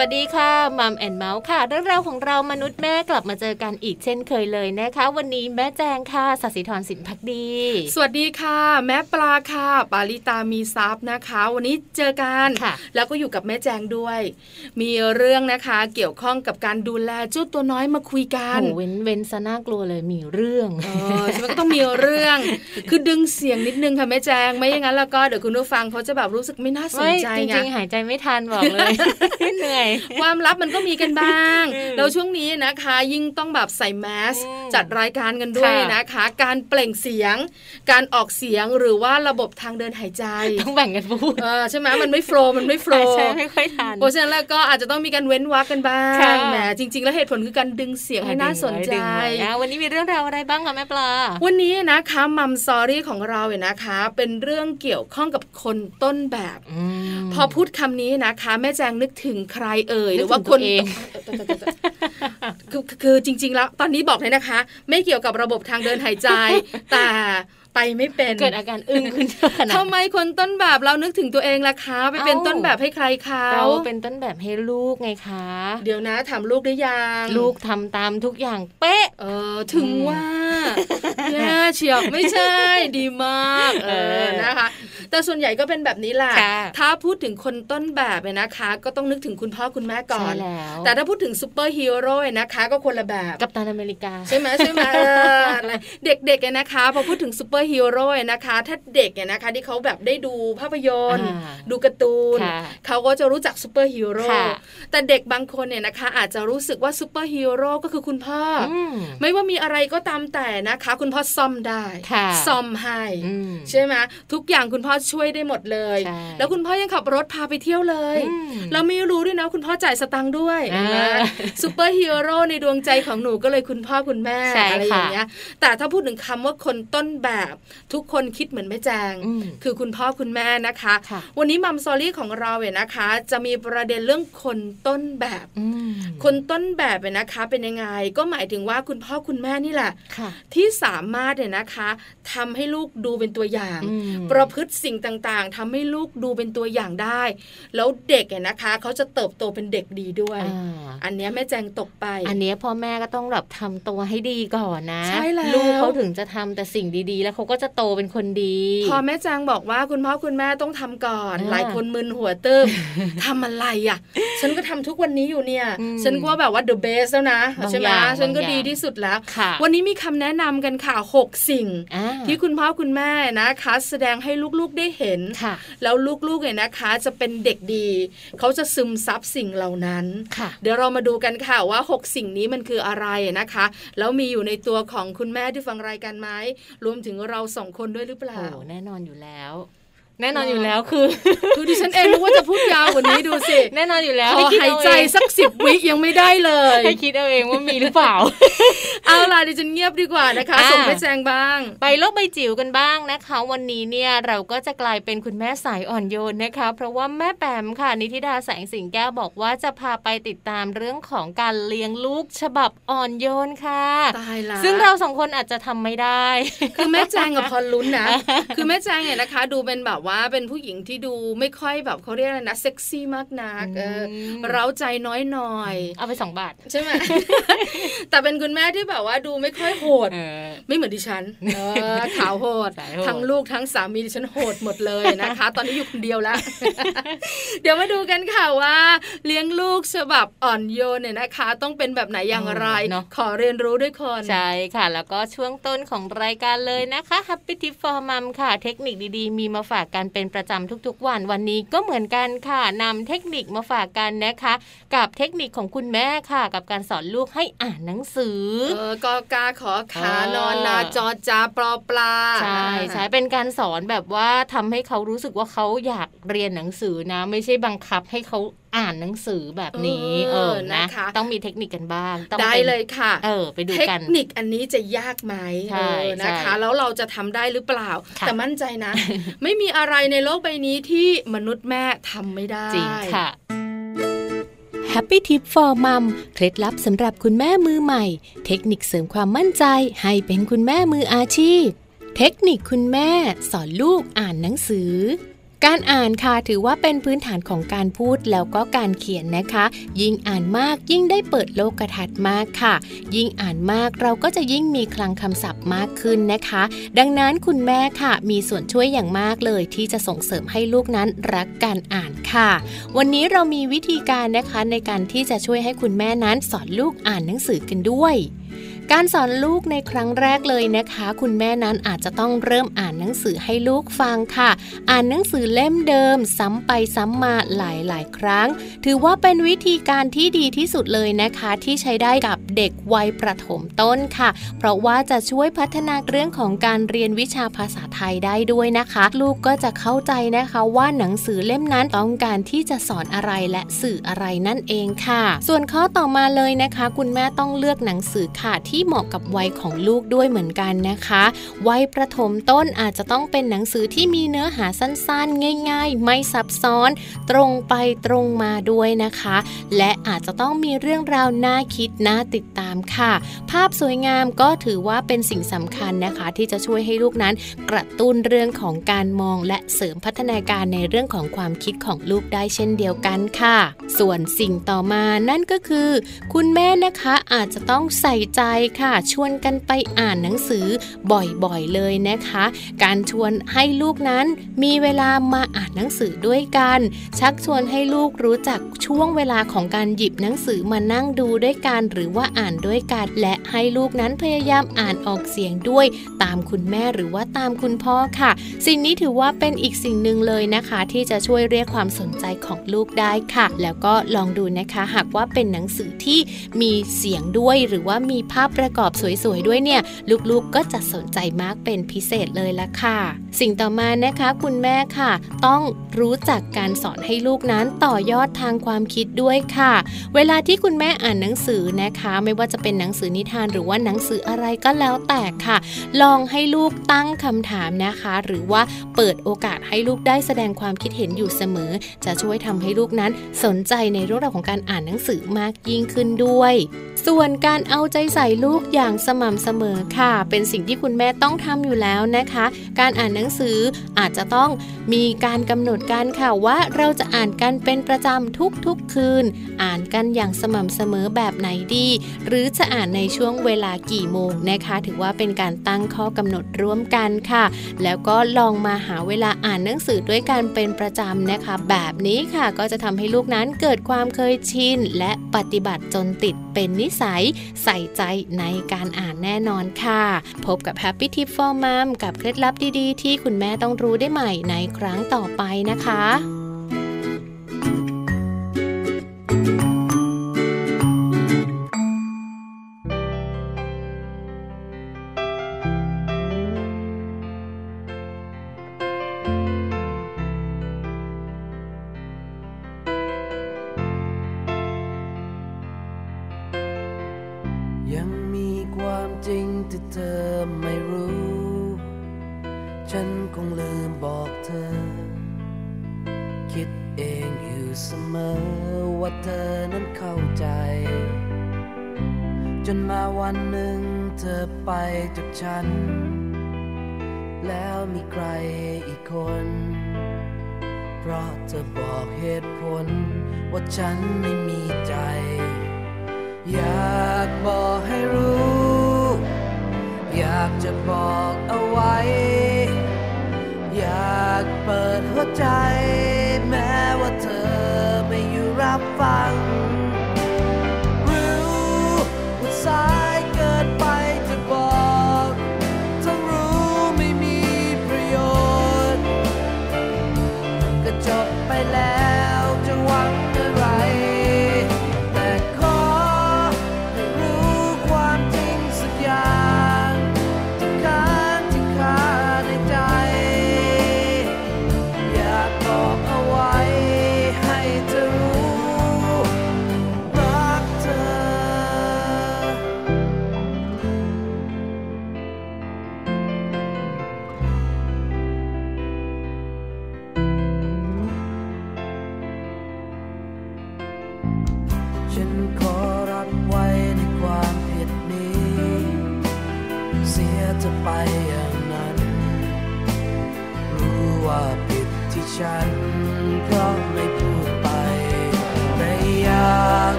สวัสดีค่ะ Mom and Mouth ค่ะ เรื่องราวของเรามนุษย์แม่กลับมาเจอกันอีกเช่นเคยเลยนะคะ วันนี้แม่แจงค่ะสัสิธรสินพักดี สวัสดีค่ะ แม่ปลาค่ะ ปาลิตามีซับนะคะ วันนี้เจอกันค่ะแล้วก็อยู่กับแม่แจงด้วย มีเรื่องนะคะเกี่ยวข้องกับการดูแลเจ้าตัวน้อยมาคุยกันโอ้เล่นเล่นซะน่ากลัวเลยมีเรื่องออใช่ไหมก็ต้องมีเรื่อง คือดึงเสียงนิดนึงค่ะแม่แจงไม่อย่างนั้นแล้วก็เดี๋ยวคุณผู้ฟังเขาจะแบบรู้สึกไม่น่าสนใจไงจริงๆหายใจไม่ทันบอกเลยเหนื่อยความลับมันก็มีกันบ้าง แล้วช่วงนี้นะคะ ยิ่งต้องแบบใส่แมสจัดรายการกันด้วยนะคะ การเปล่งเสียง การออกเสียงหรือว่าระบบทางเดินหายใจต้องแบ่งกันพูดใช่ไหมมันไม่โฟล์มันไม่โฟล์ใช่ไม่ค่อยทันเพราะฉะนั้นแล้วก็อาจจะต้องมีการเว้นวักกันบ้างแหมจริง ๆ แล้วเหตุผลคือการดึงเสียงให้น่าสนใจวันนี้มีเรื่องราวอะไรบ้างคะแม่ปลาวันนี้นะคะมัมซอรี่ของเราเนี่ยนะคะ เป็นเรื่องเกี่ยวข้องกับคนต้นแบบ พอพูดคำนี้นะคะ แม่แจงนึกถึงใครเอ่ยหรือว่าคนเองคือคือจริง ๆ แล้วตอนนี้บอกเลยนะคะ ไม่เกี่ยวกับระบบทางเดินหายใจ แต่ ไปไม่เป็นเกิดอาการอึ้งขึ้นขนาดทำไมคนต้นแบบเรานึกถึงตัวเองล่ะคะไปเป็นเอ้าต้นแบบให้ใครเขาเราเป็นต้นแบบให้ลูกไงคะ เดี๋ยวนะถามลูกได้ยังลูกทำตามทุกอย่างเป๊ะ เออถึงอืมว่าแย่เฉียบไม่ใช่ดีมากเอเอออนะคะ แต่ส่วนใหญ่ก็เป็นแบบนี้แหละค่ะถ้าพูดถึงคนต้นแบบเนี่ยนะคะ ก็ต้องนึกถึงคุณพ่อคุณแม่ก่อนใช่แล้วแต่ถ้าพูดถึงซูเปอร์ฮีโร่เนี่ยนะคะ ก็คนละแบบกัปตันอเมริกาใช่ไหมใช่ไหมเอออะไรเด็กๆเนี่ยนะคะพอพูดถึงซูเปอร์ฮีโร่เนี่ยนะคะ ถ้าเด็กเนี่ยนะคะที่เขาแบบได้ดูภาพยนตร์อ่าดูการ์ตูนค่ะเขาก็จะรู้จักซูเปอร์ฮีโร่ค่ะแต่เด็กบางคนเนี่ยนะคะ อาจจะรู้สึกว่าซูเปอร์ฮีโร่ก็คือคุณพ่อออืมไม่ว่ามีอะไรก็ตามแต่นะคะ คุณพ่อซ่อมได้ค่ะซ่อมให้อืมใช่ไหมทุกอย่างคุณพ่อช่วยได้หมดเลยใช่แล้วคุณพ่อยังขับรถพาไปเที่ยวเลยอืมเราไม่รู้ด้วยนะคุณพ่อจ่ายสตังค์ด้วยอ่านะซูเปอร์ฮีโร่ในดวงใจของหนูก็เลยคุณพ่อคุณแม่ใช่อะไรอย่างเงี้ยค่ะแต่ถ้าพูดถึงคำว่าคนต้นแบบทุกคนคิดเหมือนแม่แจงอืมคือคุณพ่อคุณแม่นะคะค่ะวันนี้ Mom Story ของเราเนี่ยนะคะ จะมีประเด็นเรื่องคนต้นแบบอืมคนต้นแบบเนี่ยนะคะ เป็นยังไงก็หมายถึงว่าคุณพ่อคุณแม่นี่แหละค่ะที่สามารถเนี่ยนะคะทำให้ลูกดูเป็นตัวอย่างอืมประพฤติสิ่งต่างๆทำให้ลูกดูเป็นตัวอย่างได้ แล้วเด็กเนี่ยนะคะ เขาจะเติบโตเป็นเด็กดีด้วยอ่าอันเนี้ยแม่แจงตกไป อันเนี้ยพ่อแม่ก็ต้องแบบทำตัวให้ดีก่อนนะใช่แล้วลูกเขาถึงจะทำแต่สิ่งดีๆ แล้วเขาก็จะโตเป็นคนดี พอแม่แจงบอกว่าคุณพ่อคุณแม่ต้องทำก่อนอ่าหลายคนมึนหัวเติมทำอะไรอะ ฉันก็ทำทุกวันนี้อยู่เนี่ยอืมฉันก็ว่าแบบว่า the best แล้วนะบางใช่ไหมอย่างฉันก็บางอย่างดีที่สุดแล้วค่ะวันนี้มีคำแนะนำกันค่ะหกสิ่งอ่าที่คุณพ่อคุณแม่นะคะ แสดงให้ลูกๆได้เห็นค่ะแล้วลูกๆเนี่ยนะคะ จะเป็นเด็กดี เขาจะซึมซับสิ่งเหล่านั้นค่ะเดี๋ยวเรามาดูกันค่ะว่า 6 สิ่งนี้มันคืออะไรนะคะ แล้วมีอยู่ในตัวของคุณแม่ที่ฟังรายการไหมรวมถึงเราสองคนด้วยหรือเปล่าโอ้แน่นอนอยู่แล้ว แน่นอนอยู่แล้วคือคือดิฉันเองนึกว่าจะพูดยาวกว่านี้ดูสิ แน่นอนอยู่แล้วขอให้คิดหายเอใจเองสักสิบวิยังไม่ได้เลย ให้คิดเอาเองว่ามีหรือเปล่า เอาล่ะดิฉันเงียบดีกว่านะคะอ่าส่งไปแจงบ้าง ไปโลกใบจิ๋วกันบ้างนะคะ วันนี้เนี่ยเราก็จะกลายเป็นคุณแม่สายอ่อนโยนนะคะ เพราะว่าแม่แปมค่ะนิธิดาแสงสิงแก้วบอกว่าจะพาไปติดตามเรื่องของการเลี้ยงลูกฉบับอ่อนโยนค่ะตายละซึ่งเราสองคนอาจจะทำไม่ได้ คือแม่แจงกับพอลุ้นนะ คือแม่แจงเนี่ยนะคะ ดูเป็นแบบว่าเป็นผู้หญิงที่ดูไม่ค่อยแบบเขาเรียกอะไรนะเซ็กซี่มากนักเอออืมเร้าใจน้อยหน่อย เอาไปสองบาทใช่ไหมแต่เป็นคุณแม่ที่แบบว่าดูไม่ค่อยโหดเออไม่เหมือนดิฉันเออขาวโหดสายโหด ทั้งลูกทั้งสามีดิฉันโหดหมดเลยนะคะ ตอนนี้อยู่คนเดียวแล้ว เดี๋ยวมาดูกันค่ะว่า เลี้ยงลูกฉบับอ่อนโยนเนี่ยนะคะ ต้องเป็นแบบไหนอย่างไรเนอะขอเรียนรู้ด้วยคนใช่ค่ะ แล้วก็ช่วงต้นของรายการเลยนะคะ Happy Tip for Mom ค่ะ เทคนิคดีๆ มีมาฝากกันเป็นประจำทุกๆวันวันนี้ก็เหมือนกันค่ะนำเทคนิคมาฝากกันนะคะ กับเทคนิคของคุณแม่ค่ะ กับการสอนลูกให้อ่านหนังสือเออกอกาขอขาเออนอนนาจอจาปลอปลาใช่ใช่เป็นการสอนแบบว่าทำให้เขารู้สึกว่าเขาอยากเรียนหนังสือนะ ไม่ใช่บังคับให้เขาอ่านหนังสือแบบนี้เออนะต้องมีเทคนิคกันบ้างต้องได้ป็นเลยค่ะเออไปดูเทคกันนิคอันนี้จะยากไหมใช่เออนะคะใช่แล้วเราจะทำได้หรือเปล่าค่ะแต่มั่นใจนะ ไม่มีอะไรในโลกใบนี้ที่มนุษย์แม่ทำไม่ได้จริงค่ะ Happy Tip for Mom เคล็ดลับสำหรับคุณแม่มือใหม่ เทคนิคเสริมความมั่นใจให้เป็นคุณแม่มืออาชีพ เทคนิคคุณแม่สอนลูกอ่านหนังสือ การอ่านค่ะถือว่าเป็นพื้นฐานของการพูดแล้วก็การเขียนนะคะ ยิ่งอ่านมากยิ่งได้เปิดโลกทัดมากค่ะ ยิ่งอ่านมากเราก็จะยิ่งมีคลังคำศัพท์มากขึ้นนะคะ ดังนั้นคุณแม่ค่ะ มีส่วนช่วยอย่างมากเลยที่จะส่งเสริมให้ลูกนั้นรักการอ่านค่ะ วันนี้เรามีวิธีการนะคะในการที่จะช่วยให้คุณแม่นั้นสอนลูกอ่านหนังสือกันด้วย การสอนลูกในครั้งแรกเลยนะคะ คุณแม่นั้นอาจจะต้องเริ่มอ่านหนังสือให้ลูกฟังค่ะ อ่านหนังสือเล่มเดิม ซ้ำไปซ้ำมาหลายๆ ครั้ง ถือว่าเป็นวิธีการที่ดีที่สุดเลยนะคะ ที่ใช้ได้กับเด็กวัยประถมต้นค่ะ เพราะว่าจะช่วยพัฒนาเรื่องของการเรียนวิชาภาษาไทยได้ด้วยนะคะ ลูกก็จะเข้าใจนะคะว่าหนังสือเล่มนั้นต้องการที่จะสอนอะไรและสื่ออะไรนั่นเองค่ะ ส่วนข้อต่อมาเลยนะคะ คุณแม่ต้องเลือกหนังสือค่ะที่ที่เหมาะกับวัยของลูกด้วยเหมือนกันนะคะ วัยประถมต้นอาจจะต้องเป็นหนังสือที่มีเนื้อหาสั้นๆ ง่าย ๆ ไม่ซับซ้อน ตรงไปตรงมาด้วยนะคะ และอาจจะต้องมีเรื่องราวน่าคิดน่าติดตามค่ะ ภาพสวยงามก็ถือว่าเป็นสิ่งสำคัญนะคะ ที่จะช่วยให้ลูกนั้นกระตุ้นเรื่องของการมอง และเสริมพัฒนาการในเรื่องของความคิดของลูกได้เช่นเดียวกันค่ะ ส่วนสิ่งต่อมานั่นก็คือ คุณแม่นะคะอาจจะต้องใส่ใจค่ะ ชวนกันไปอ่านหนังสือบ่อยๆเลยนะคะ การชวนให้ลูกนั้นมีเวลามาอ่านหนังสือด้วยกัน ชักชวนให้ลูกรู้จักช่วงเวลาของการหยิบหนังสือมานั่งดูด้วยกันหรือว่าอ่านด้วยกัน และให้ลูกนั้นพยายามอ่านออกเสียงด้วย ตามคุณแม่หรือว่าตามคุณพ่อค่ะ สิ่งนี้ถือว่าเป็นอีกสิ่งหนึ่งเลยนะคะ ที่จะช่วยเรียกความสนใจของลูกได้ค่ะ แล้วก็ลองดูนะคะ หากว่าเป็นหนังสือที่มีเสียงด้วยหรือว่ามีภาพประกอบสวยๆด้วยเนี่ย ลูกๆก็จะสนใจมากเป็นพิเศษเลยละค่ะ สิ่งต่อมานะคะ คุณแม่ค่ะ ต้องรู้จักการสอนให้ลูกนั้นต่อยอดทางความคิดด้วยค่ะ เวลาที่คุณแม่อ่านหนังสือนะคะ ไม่ว่าจะเป็นหนังสือนิทานหรือว่าหนังสืออะไรก็แล้วแต่ค่ะ ลองให้ลูกตั้งคำถามนะคะ หรือว่าเปิดโอกาสให้ลูกได้แสดงความคิดเห็นอยู่เสมอ จะช่วยทำให้ลูกนั้นสนใจในเรื่องราวของการอ่านหนังสือมากยิ่งขึ้นด้วย ส่วนการเอาใจใส่ลูกอย่างสม่ำเสมอค่ะ เป็นสิ่งที่คุณแม่ต้องทำอยู่แล้วนะคะ การอ่านหนังสืออาจจะต้องมีการกำหนดการค่ะว่าเราจะอ่านกันเป็นประจำทุกๆคืน อ่านกันอย่างสม่ำเสมอแบบไหนดี หรือจะอ่านในช่วงเวลากี่โมงนะคะ ถือว่าเป็นการตั้งข้อกำหนดร่วมกันค่ะ แล้วก็ลองมาหาเวลาอ่านหนังสือด้วยกันเป็นประจำนะคะ แบบนี้ค่ะก็จะทำให้ลูกนั้นเกิดความเคยชินและปฏิบัติจนติดเป็นนิสัยใส่ใจในการอ่านแน่นอนค่ะ พบกับ Happy Tip for Mom กับเคล็ดลับดีๆ ที่คุณแม่ต้องรู้ได้ใหม่ในครั้งต่อไปนะคะ ฉันไม่มีใจ อยากบอกให้รู้ อยากจะบอกเอาไว้ อยากเปิดหัวใจ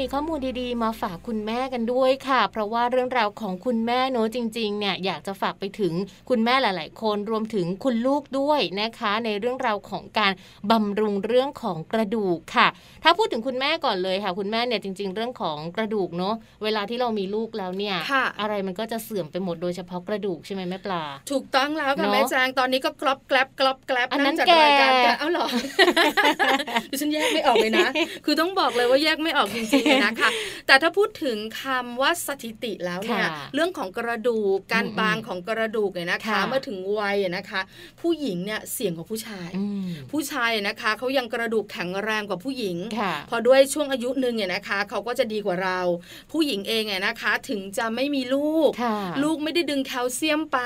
มีข้อมูลดีๆ มาฝากคุณแม่กันด้วยค่ะ เพราะว่าเรื่องราวของคุณแม่เนอะจริงๆเนี่ยอยากจะฝากไปถึงคุณแม่หลาย ๆ คนรวมถึงคุณลูกด้วยนะคะ ในเรื่องราวของการบำรุงเรื่องของกระดูกค่ะ ถ้าพูดถึงคุณแม่ก่อนเลยค่ะ คุณแม่เนี่ยจริง ๆ เรื่องของกระดูกเนอะเวลาที่เรามีลูกแล้วเนี่ยค่ะอะไรมันก็จะเสื่อมไปหมดโดยเฉพาะกระดูกใช่ไหมแม่ปลา ถูกต้องแล้วค่ะเนอะแม่แจงตอนนี้ก็กรอบแกลบกรอบแกลบอันนั้นจากแกรายการแกเอ้าเหรอดิฉันแยกไม่ออกเลยนะ คือต้องบอกเลยว่าแยกไม่ออกจริงๆเลยนะคะ แต่ถ้าพูดถึงคำว่าสถิติแล้วเนี่ยค่ะเรื่องของกระดูกการอืมบางของกระดูกเนี่ยนะคะค่ะเมื่อถึงวัยอะนะคะ ผู้หญิงเนี่ยเสี่ยงกว่าผู้ชายอืมผู้ชายนะคะเขายังกระดูกแข็งแรงกว่าผู้หญิงค่ะพอด้วยช่วงอายุหนึ่งเนี่ยนะคะเขาก็จะดีกว่าเรา ผู้หญิงเองเนี่ยนะคะถึงจะไม่มีลูกค่ะลูกไม่ได้ดึงแคลเซียมไป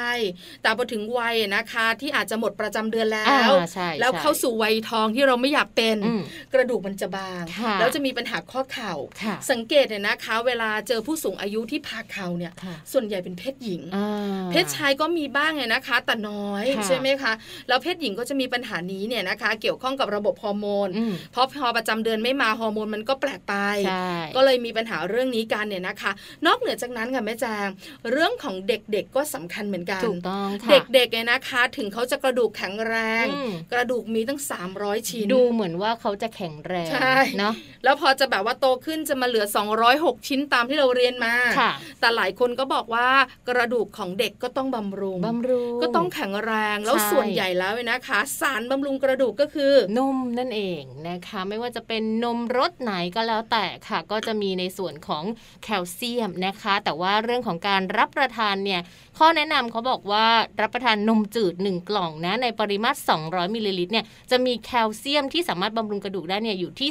แต่พอถึงวัยนะคะที่อาจจะหมดประจำเดือนแล้อ่าวใช่แล้วใช่เข้าสู่วัยทองที่เราไม่อยากเป็นอืมกระดูกมันจะบางค่ะแล้วจะมีปัญหาข้อเข่าค่ะสังเกตเนี่ยนะคะ เวลาเจอผู้สูงอายุที่พาเข่าเนี่ยค่ะส่วนใหญ่เป็นเพศหญิงอ่าเพศชายก็มีบ้างไงนะคะ แต่น้อยค่ะใช่ไหมคะ แล้วเพศหญิงก็จะมีปัญหานี้เนี่ยนะคะ เกี่ยวข้องกับระบบฮอร์โมนอืมเพราะพอประจำเดือนไม่มาฮอร์โมนมันก็แปลกไปใช่ก็เลยมีปัญหาเรื่องนี้กันเนี่ยนะคะ นอกเหนือจากนั้นค่ะแม่แจงเรื่องของเด็กๆก็สำคัญเหมือนกันถูกต้องค่ะเด็กๆเนี่ยนะคะ ถึงเขาจะกระดูกแข็งแรงอืมกระดูกมีตั้ง 300 ชิ้นดูเหมือนว่าเขาจะแข็งแรงใช่เนาะแล้วพอจะแบบว่าโตขึ้นจะมาเหลือ 206 ชิ้นตามที่เราเรียนมาค่ะแต่หลายคนก็บอกว่ากระดูกของเด็กก็ต้องบำรุงบำรุงก็ต้องแข็งแรงแล้วใช่ส่วนใหญ่แล้วเนี่ยนะคะ สารบำรุงกระดูกก็คือนมนั่นเองนะคะ ไม่ว่าจะเป็นนมรสไหนก็แล้วแต่ค่ะ ก็จะมีในส่วนของแคลเซียมนะคะ แต่ว่าเรื่องของการรับประทานเนี่ย ข้อแนะนำเขาบอกว่ารับประทานนมจืด 1 กล่องนะ ในปริมาตร 200 มิลลิลิตรเนี่ยจะมีแคลเซียมที่สามารถบำรุงกระดูกได้เนี่ยอยู่ที่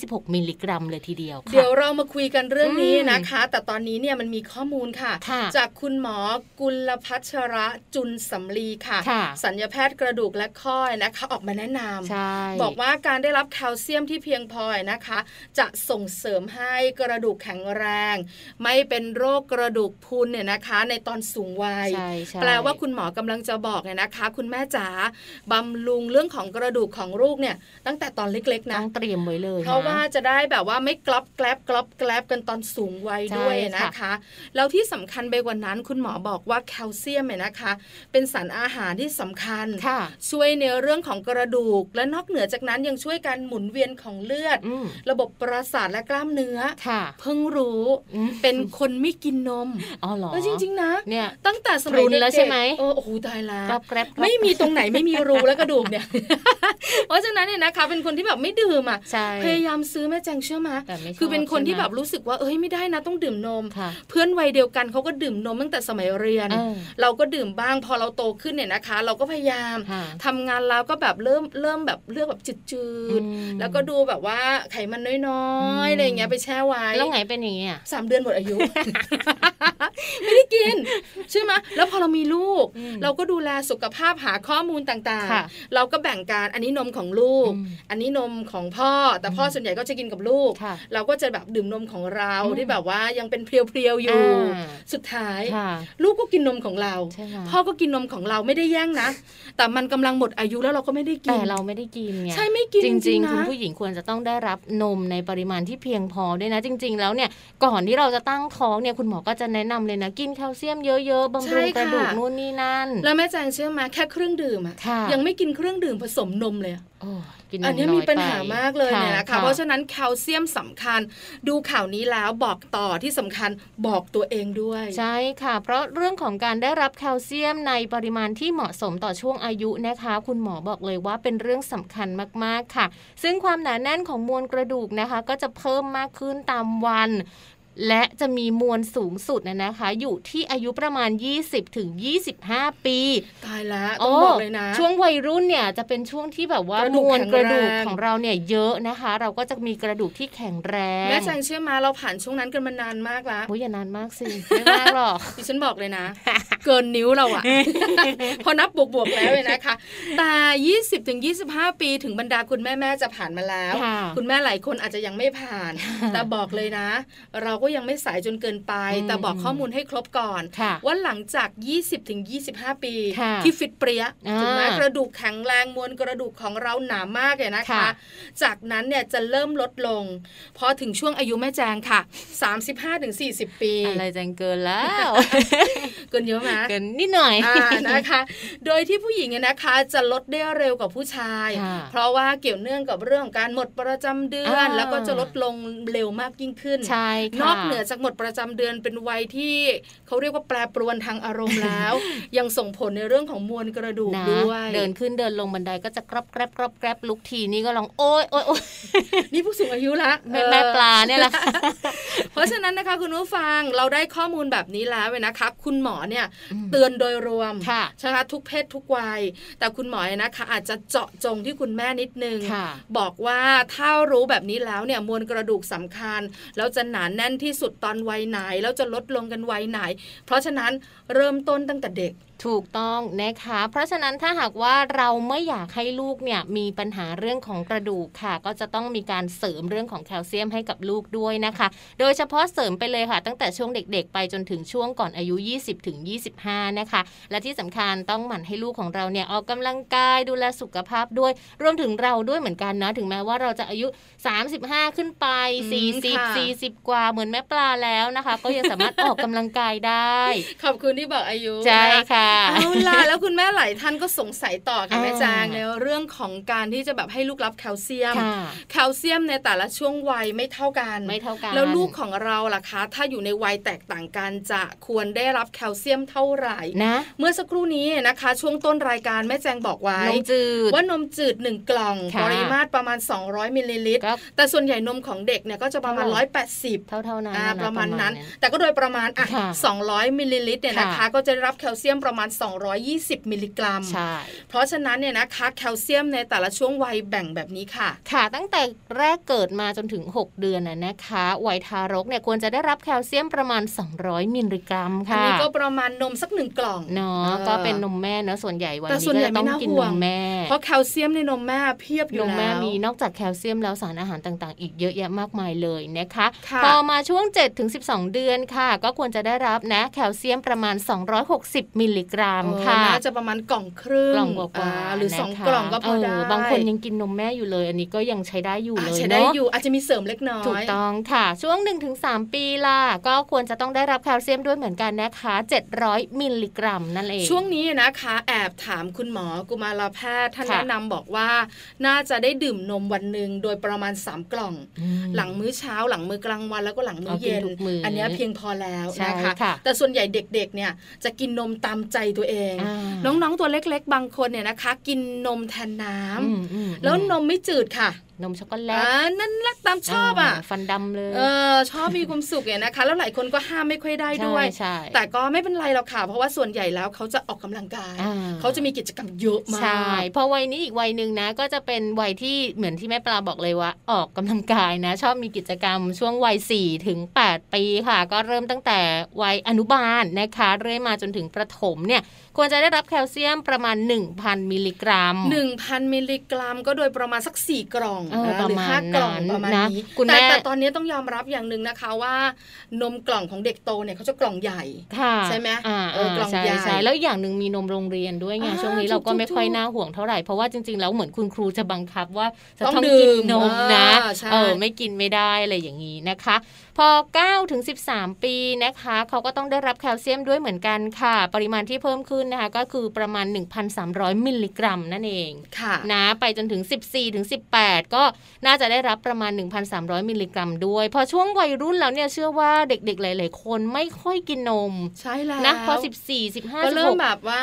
226 มิลลิกรัมเลยทีเดียวค่ะเดี๋ยวเรามาคุยกันเรื่องนี้อืมนะคะ แต่ตอนนี้เนี่ยมันมีข้อมูลค่ะค่ะจากคุณหมอกุลพัชระจุนสำลีค่ะค่ะ สัญญาแพทย์กระดูกและข้อนะคะออกมาแนะนำใช่บอกว่าการได้รับแคลเซียมที่เพียงพอนะคะ จะส่งเสริมให้กระดูกแข็งแรง ไม่เป็นโรคกระดูกพรุนเนี่ยนะคะ ในตอนสูงวัยใช่ใช่แปลว่าคุณหมอกำลังจะบอกเนี่ยนะคะ คุณแม่จ๋าบำรุงเรื่องของกระดูกของลูกเนี่ย ตั้งแต่ตอนเล็กๆต้นะองเตรียมไว้เลย เพราะนว่าจะได้แบบว่าไม่กรอบแกลบกรอบแกลบกันตอนสูงวัยใช่ด้วยค่ะนะคะ แล้วที่สำคัญไปกว่านั้น คุณหมอบอกว่าแคลเซียมเนี่ยนะคะ เป็นสารอาหารที่สำคัญค่ะช่วยในเรื่องของกระดูก และนอกเหนือจากนั้นยังช่วยการหมุนเวียนของเลือดอืมระบบประสาทและกล้ามเนื้อค่ะเพิ่งรู้อืมเป็นคนไม่กินนมอ๋อเหรอเออจริง ๆ นะเนี่ยตั้งแต่สมัยพรุนเด็กๆแล้วใช่ไหมเออโอ้โหตายแล้กรวอบแกรบกรอบไม่มีตรงไหนไม่มีรูและกระดูกเนี่ย เพราะฉะนั้นเนี่ยนะคะ เป็นคนที่แบบไม่ดื่มอะใช่พยายามซื้อแม่แจงเชื่อมาแต่ไม่ชอบคือเป็นคนที่ใช่ไหมแบบรู้สึกว่าเอ้ยไม่ได้นะต้องดื่มนมค่ะเพื่อนวัยเดียวกันเขาก็ดื่มนมตั้งแต่สมัยเรียนเออเราก็ดื่มบ้างพอเราโตขึ้นเนี่ยนะคะ เราก็พยายามค่ะทำงานแล้วก็แบบเริ่มเริ่มแบบเลือกแบบจืดอืมๆแล้วก็ดูแบบว่าไขมันน้อยอืมๆอะไรอย่างเงี้ยไปแช่ไว้แล้วไงเป็นอย่างเงี้ยสามเดือนหมดอายุไม่ได้กินใช่ไหมแล้วพอเรามีลูกอืมเราก็ดูแลสุขภาพหาข้อมูลต่างค่ะๆเราก็แบ่งการอันนี้นมของลูกอืมอันนี้นมของพ่อ แต่พ่ออมส่วนใหญ่ก็จะกินกับลูกค่ะเราก็จะแบบดื่มนมของเราอืมที่แบบว่ายังเป็นเพียวๆอยู่อ่าสุดท้ายค่ะลูกก็กินนมของเราใช่ไหมพ่อก็กินนมของเราไม่ได้แย่งนะ แต่มันกำลังหมดอายุแล้วเราก็ไม่ได้กิแต่นเราไม่ได้กินไงใช่ไม่กินจจริริงงๆๆคุณนะผู้หญิงควรจะต้องได้รับนมในปริมาณที่เพียงพอด้วยนะ จริง ๆ แล้วเนี่ยก่อนที่เราจะตั้งท้องเนี่ยคุณหมอก็จะแนะนำเลยนะกินแคลเซียมเยอะๆบำรุงกระดูกนู่นนี่นั่น แล้วแม่แจงเชื่อไหมแค่เครื่องดื่มอะค่ะยังไม่กินเครื่องดื่มผสมนมเลยอะโอ้กินนอันมนี้น้มีอยปัญไปหามากเลยเนี่ยนะคะค่เพราะฉะนั้นแคลเซียมสำคัญ ดูข่าวนี้แล้วบอกต่อที่สำคัญบอกตัวเองด้วย ใช่ค่ะ เพราะเรื่องของการได้รับแคลเซียมในปริมาณที่เหมาะสมต่อช่วงอายุนะคะ คุณหมอบอกเลยว่าเป็นเรื่องสำคัญมากๆค่ะ ซึ่งความหนาแน่นของมวลกระดูกนะคะ ก็จะเพิ่มมากขึ้นตามวัน และจะมีมวลสูงสุดนะนะคะ อยู่ที่อายุประมาณ 20ถึง25 ปี ตายแล้วต้องบอกเลยนะ ช่วงวัยรุ่นเนี่ยจะเป็นช่วงที่แบบว่ากระดูมกวลกระดูกแข็งแรงของเราเนี่ยเยอะนะคะ เราก็จะมีกระดูกที่แข็งแรงแม่แจงเชื่อมาเราผ่านช่วงนั้นกันมานานมากแล้วโอ้ยอย่านานมากสิไม่มากหรอกดิฉันบอกเลยนะ เกินนิ้วเราอะพอนับบวกบวกๆแล้วเลยนะคะแต่20ถึง25 ปีถึงบรรดาคุณแม่แม่ๆจะผ่านมาแล้วค่ะคุณแม่หลายคนอาจจะยังไม่ผ่าน แต่บอกเลยนะ เราก็ก็ยังไม่สายจนเกินไปอืมแต่บอกข้อมูลให้ครบก่อนค่ะว่าหลังจาก 20ถึง25ปีค่ะที่ฟิตเปรี้ยอ่าถูกไหมกระดูกแข็งแรงมวลกระดูกของเราหนามากเลยนะคะค่ะจากนั้นเนี่ยจะเริ่มลดลง พอถึงช่วงอายุแม่แจงค่ะ 35ถึง40 ปี อะไรจังเกินแล้ว เกินเยอะไหมเกินนิดหน่อยอ่านะคะ โดยที่ผู้หญิงเนี่ยนะคะจะลดได้เร็วกว่าผู้ชายค่ะเพราะว่าเกี่ยวเนื่องกับเรื่องของการหมดประจำเดือนอ่าแล้วก็จะลดลงเร็วมากยิ่งขึ้นใช่ค่ะนอกเหนือจากหมดประจำเดือนเป็นวัยที่เขาเรียกว่าแปรปรวนทางอารมณ์แล้ว ยังส่งผลในเรื่องของมวลกระดูกนะด้วยเดินขึ้นเดินลงบันไดก็จะกรอบแกรบกรอบแกรบลุกทีนี่ก็ลองโอ๊ยโอ๊ยโอ๊ยนี่ผู้สูงอายุละแม่แม่ปลาเนี่ยแหละเพราะฉะนั้นนะคะคุณผู้ฟังเราได้ข้อมูลแบบนี้แล้วเว้ยนะคะ คุณหมอเนี่ยอืมเตือนโดยรวมค่ะใช่ไหมคะทุกเพศทุกวัย แต่คุณหมอเนี่ยนะคะอาจจะเจาะจงที่คุณแม่นิดนึงค่ะบอกว่าถ้ารู้แบบนี้แล้วเนี่ยมวลกระดูกสำคัญ แล้วจะหนานแน่นที่สุดตอนวัยไหน แล้วจะลดลงกันวัยไหน เพราะฉะนั้นเริ่มต้นตั้งแต่เด็กถูกต้องนะคะ เพราะฉะนั้นถ้าหากว่าเราไม่อยากให้ลูกเนี่ยมีปัญหาเรื่องของกระดูกค่ะ ก็จะต้องมีการเสริมเรื่องของแคลเซียมให้กับลูกด้วยนะคะ โดยเฉพาะเสริมไปเลยค่ะ ตั้งแต่ช่วงเด็ก ๆ ไปจนถึงช่วงก่อนอายุ 20ถึง25 นะคะ และที่สำคัญต้องหมั่นให้ลูกของเราเนี่ยออกกำลังกายดูแลสุขภาพด้วย รวมถึงเราด้วยเหมือนกันนะถึงแม้ว่าเราจะอายุ 35 ขึ้นไปอืมค่ะ40 40 กว่าเหมือนแม่ปลาแล้วนะคะ ก็ยังสามารถออกกำลังกายได้ ขอบคุณที่บอกอายุใช่นค่ะเอาล่ะแล้วคุณแม่หลายท่านก็สงสัยต่อค่ะอ่าแม่จางในเรื่องของการที่จะแบบให้ลูกรับแคลเซียมค่ะแคลเซียมในแต่ละช่วงวัยไม่เท่ากันไม่เท่ากัน แล้วลูกของเราล่ะคะ ถ้าอยู่ในวัยแตกต่างกันจะควรได้รับแคลเซียมเท่าไหร่นะเมื่อสักครู่นี้นะคะ ช่วงต้นรายการแม่แจงบอกไว้นมจืดว่านมจืด 1 กล่องค่ะปริมาตรประมาณ 200มิลลิลิตรก็แต่ส่วนใหญ่นมของเด็กเนี่ยก็จะประมาณเท่าไหร่180 เท่าเท่าๆนั้นอ่านประมาณนั้นเยแต่ก็โดยประมาณอะค่ะ200มิลลิลิตรเนี่ยนะคะค่ะก็จะได้รับแคลเซียมประมาณ 220 มิลลิกรัมใช่เพราะฉะนั้นเนี่ยนะคะแคลเซียมในแต่ละช่วงวัยแบ่งแบบนี้ค่ะ ค่ะ ตั้งแต่แรกเกิดมาจนถึง 6 เดือนน่ะนะคะวัยทารกเนี่ยควรจะได้รับแคลเซียมประมาณ 200 มิลลิกรัมอันค่ะนี้ก็ประมาณนมสักหนึ่งกล่องเนาะออก็เป็นนมแม่เนอะส่วนใหญ่วันแต่นี้ส่วนก็ใหญ่จะต้องไม่น่ากินห่วนงมแม่ เพราะแคลเซียมในนมแม่เพียบอนยู่มแล้วแม่มีนอกจากแคลเซียมแล้วสารอาหารต่างๆ อีกเยอะแยะมากมายเลยนะคะค่ะพอมาช่วง7ถึง12 เดือนค่ะ ก็ควรจะได้รับนะแคลเซียมประมาณ 260 มิลลิกรัมเออค่ะน่าจะประมาณกล่องครึ่งกล่องกว่าาๆหรือสองนะคะกล่องก็พอได้บางคนยังกินนมแม่อยู่เลย อันนี้ก็ยังใช้ได้อยู่อะเลยใช้ได้เนาะอยู่อาจจะมีเสริมเล็กน้อยถูกต้องค่ะ ช่วง 1-3 ปีล่ะก็ควรจะต้องได้รับแคลเซียมด้วยเหมือนกันนะคะ 700 มิลลิกรัมนั่นเองช่วงนี้นะคะแอบถามคุณหมอกุมารแพทย์ท่านค่ะแนะนำบอกว่า น่าจะได้ดื่มนมวันหนึ่งโดยประมาณ 3 กล่องอืมหลังมื้อเช้าหลังมื้อกลางวันแล้วก็หลังมื้อเอากินเย็นทุกมื้ออันเนี้ยเพียงพอแล้วใช่นะคะค่ะแต่ส่วนใหญ่เด็กๆเนี่ยจะกินนมตามใจตัวเองอ่าน้องๆตัวเล็กๆ บางคนเนี่ยนะคะ กินนมแทนน้ำอืมอืมแล้วนมไม่จืดค่ะ นมช็อกโกแลอ่าตนั่นแหละตามชอบอะฟันดำเลยเออชอบมีความสุขเนี่ยนะคะ แล้วหลายคนก็ห้ามไม่ค่อยได้ด้วยใช่แต่ก็ไม่เป็นไรหรอกค่ะ เพราะว่าส่วนใหญ่แล้วเขาจะออกกำลังกายอ่าเขาจะมีกิจกรรมเยอะมากใช่เพอวัยนี้อีกวัยหนึ่งนะ ก็จะเป็นวัยที่เหมือนที่แม่ปลาบอกเลยว่า ออกกำลังกายนะ ชอบมีกิจกรรมช่วงวัย4ถึง8ปีค่ะ ก็เริ่มตั้งแต่วัยอนุบาลนะคะ เรื่อยมาจนถึงประถมเนี่ย ควรจะได้รับแคลเซียมประมาณ 1,000 มิลลิกรัมหนึ่งพันมิลลิกรัม ก็โดยประมาณสักสี่กล่องเออนะประหรือมาณห้ากล่องนั้นประมาณนะนี้คุณแต่แม่แต่ตอนนี้ต้องยอมรับอย่างหนึ่งนะคะว่านมกล่องของเด็กโตเนี่ยเขาจะกล่องใหญ่ค่ะใช่ไหมอ่าเออกล่องใช่ใหญ่ใช่แล้วอย่างหนึ่งมีนมโรงเรียนด้วยไงอ่าช่วงนี้เราก็ถูกๆไม่ค่อยน่าห่วงเท่าไหร่เพราะว่าจริงๆแล้วเหมือนคุณครูจะบังคับว่าจะต้องต้องดื่กินมนมนะอ่าใช่เออไม่กินไม่ได้อะไรอย่างนี้นะคะ พอ9ถึง13 ปีนะคะเขาก็ต้องได้รับแคลเซียมด้วยเหมือนกันค่ะ ปริมาณที่เพิ่มขึ้นนะคะก็คือประมาณ 1,300 มิลลิกรัมนั่นเองค่ะนะไปจนถึง 14ถึง18 ก็น่าจะได้รับประมาณ 1,300 มิลลิกรัมด้วย พอช่วงวัยรุ่นแล้วเนี่ยเชื่อว่าเด็กๆ หลาย ๆ คนไม่ค่อยกินนม ใช่แล้วนะพอ 14 15ก็เริ่ม16แบบว่า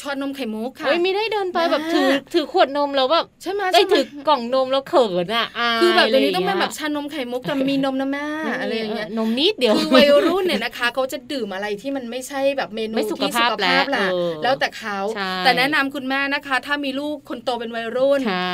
ชอนนมไข่มุกค่ะเฮ้ยไม่ได้เดินไปแบบนะถือถือขวดนมแล้วแบบใช่ไหมไอ้ยใช่ไหมถือกล่องนมแล้วเขินอะายคือแบบเดี๋ยวนี้ะไรต้องเป็นย่าแบบชานมไข่มุกแต่มีนมนะแม่อะไรอย่างเงี้ยนมนิดเดียวคือวัยรุ่นเนี่ยนะคะเขาจะดื่มอะไรที่มันไม่ใช่แบบเมนูไม่สุขที่ภาพสุขภาพแล้วล่ะเออแล้วแต่เขาใช่แต่แนะนำคุณแม่นะคะ ถ้ามีลูกคนโตเป็นวัยรุ่นค่ะ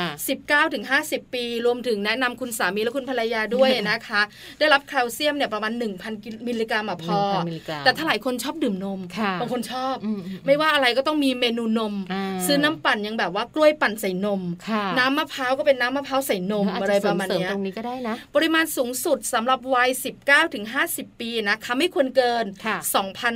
19ถึง50 ปี รวมถึงแนะนำคุณสามีและคุณภรรยาด้วยนะคะ ได้รับแคลเซียมเนี่ยประมาณ 1,000 มิลลิกรัมอะพอ1,000มิลลิกรัมแต่ถ้าหลายคนชอบดื่มนมค่ะบางคนชอบอืมไม่ว่าอะไรก็ต้องมีเมนูนมอ่าซื้อน้ำปั่นยังแบบว่ากล้วยปั่นใส่นมค่ะน้ำมะพร้าวก็เป็นน้ำมะพร้าวใส่นมเาจอะไรประมาณเสริมเนี้ยตรงนี้ก็ได้นะ ปริมาณสูงสุดสำหรับวัย 19ถึง50 ปีนะคะไม่ควรเกินค่ะ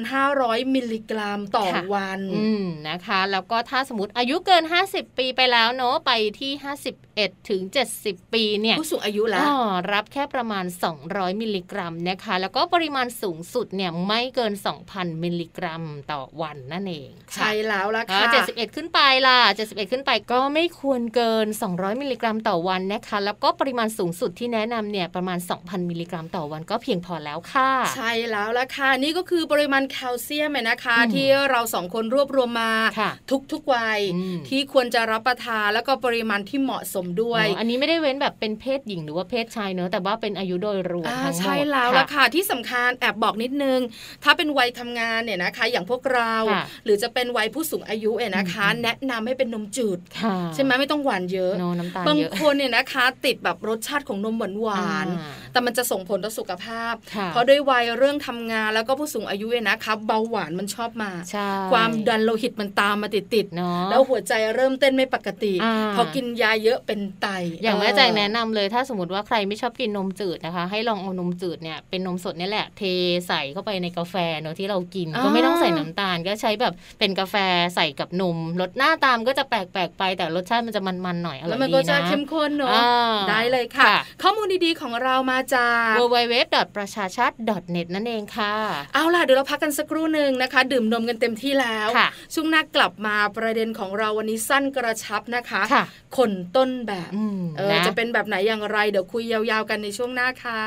2,500 มิลลิกรัมต่อค่ะวันอืมนะคะ แล้วก็ถ้าสมมติอายุเกิน 50 ปีไปแล้วเนอะไปที่ 51ถึง70 ปีเนี่ยผู้สูงอายุแล้วอ๋อรับแค่ประมาณ 200 มิลลิกรัมนะคะ แล้วก็ปริมาณสูงสุดเนี่ยไม่เกิน 2,000 มิลลิกรัมต่อวันนั่นเองค่ะใช่แล้วละอ่าค่ะ71 ขึ้นไปล่ะ 71 ขึ้นไปก็ไม่ควรเกิน 200 มิลลิกรัมต่อวันนะคะ แล้วก็ปริมาณสูงสุดที่แนะนำเนี่ยประมาณ 2,000 มิลลิกรัมต่อวันก็เพียงพอแล้วค่ะ ใช่แล้วละค่ะนี่ก็คือปริมาณแคลเซียมเนี่ยนะคะอืมที่เราสองคนรวบรวมมาค่ะทุกๆวัยอืมที่ควรจะรับประทานแล้วก็ปริมาณที่เหมาะสมด้วยอ๋ออันนี้ไม่ได้เว้นแบบเป็นเพศหญิงหรือว่าเพศชายเนอะแต่ว่าเป็นอายุโดยรวมอ่าทั้งหมดใช่แล้วละค่ะที่สำคัญแอบบอกนิดนึง ถ้าเป็นวัยทำงานเนี่ยนะคะ อย่างพวกเราค่ะหรือจะเป็นวัยผู้สูงอายุเนี่ยนะคะอืมแนะนำให้เป็นนมจืดค่ะใช่ไหมไม่ต้องหวานเยอะโนน้ำตาลบางเยอะคนเนี่ยนะคะติดแบบรสชาติของนมหวานหวานๆอ่าแต่มันจะส่งผลต่อสุขภาพค่ะเพราะด้วยวัยเรื่องทำงานแล้วก็ผู้สูงอายุเนี่ยนะคะ เบาหวานมันชอบมาใช่ความดันโลหิตมันตามมาติดติดๆเนาะแล้วหัวใจเริ่มเต้นไม่ปกติอ่าพอกินยาเยอะเป็นไต อย่างแม่เแจงแนะนำเลย ถ้าสมมติว่าใครไม่ชอบกินนมจืดนะคะ ให้ลองเอานมจืดเนี่ยเป็นนมสดเนี่ยแหละเทใส่เข้าไปในกาแฟเนอะที่เรากินอ่าก็ไม่ต้องใส่น้ำตาลก็ใช้แบบเป็นกาแฟใส่กับนมรสหน้าตามก็จะแปลกๆไปแต่รสชาติมันจะมันๆหน่อยอร่แล้อวยมันดีก็จะนะเข้มข้นเนอะอ่าได้เลยค่ะค่ะ ข้อมูลดีๆของเรามาจาก w w w ประชาชาติ .net นั่นเองค่ะ เอาล่ะเดี๋ยวเราพักกันสักครู่หนึ่งนะคะ ดื่มนมกันเต็มที่แล้วค่ะช่วงหน้ากลับมาประเด็นของเราวันนี้สั้นกระชับนะคะค่ะคนต้นแบบอืมเออนะจะเป็นแบบไหนอย่างไร เดี๋ยวคุยยาวๆกันในช่วงหน้าค่ะ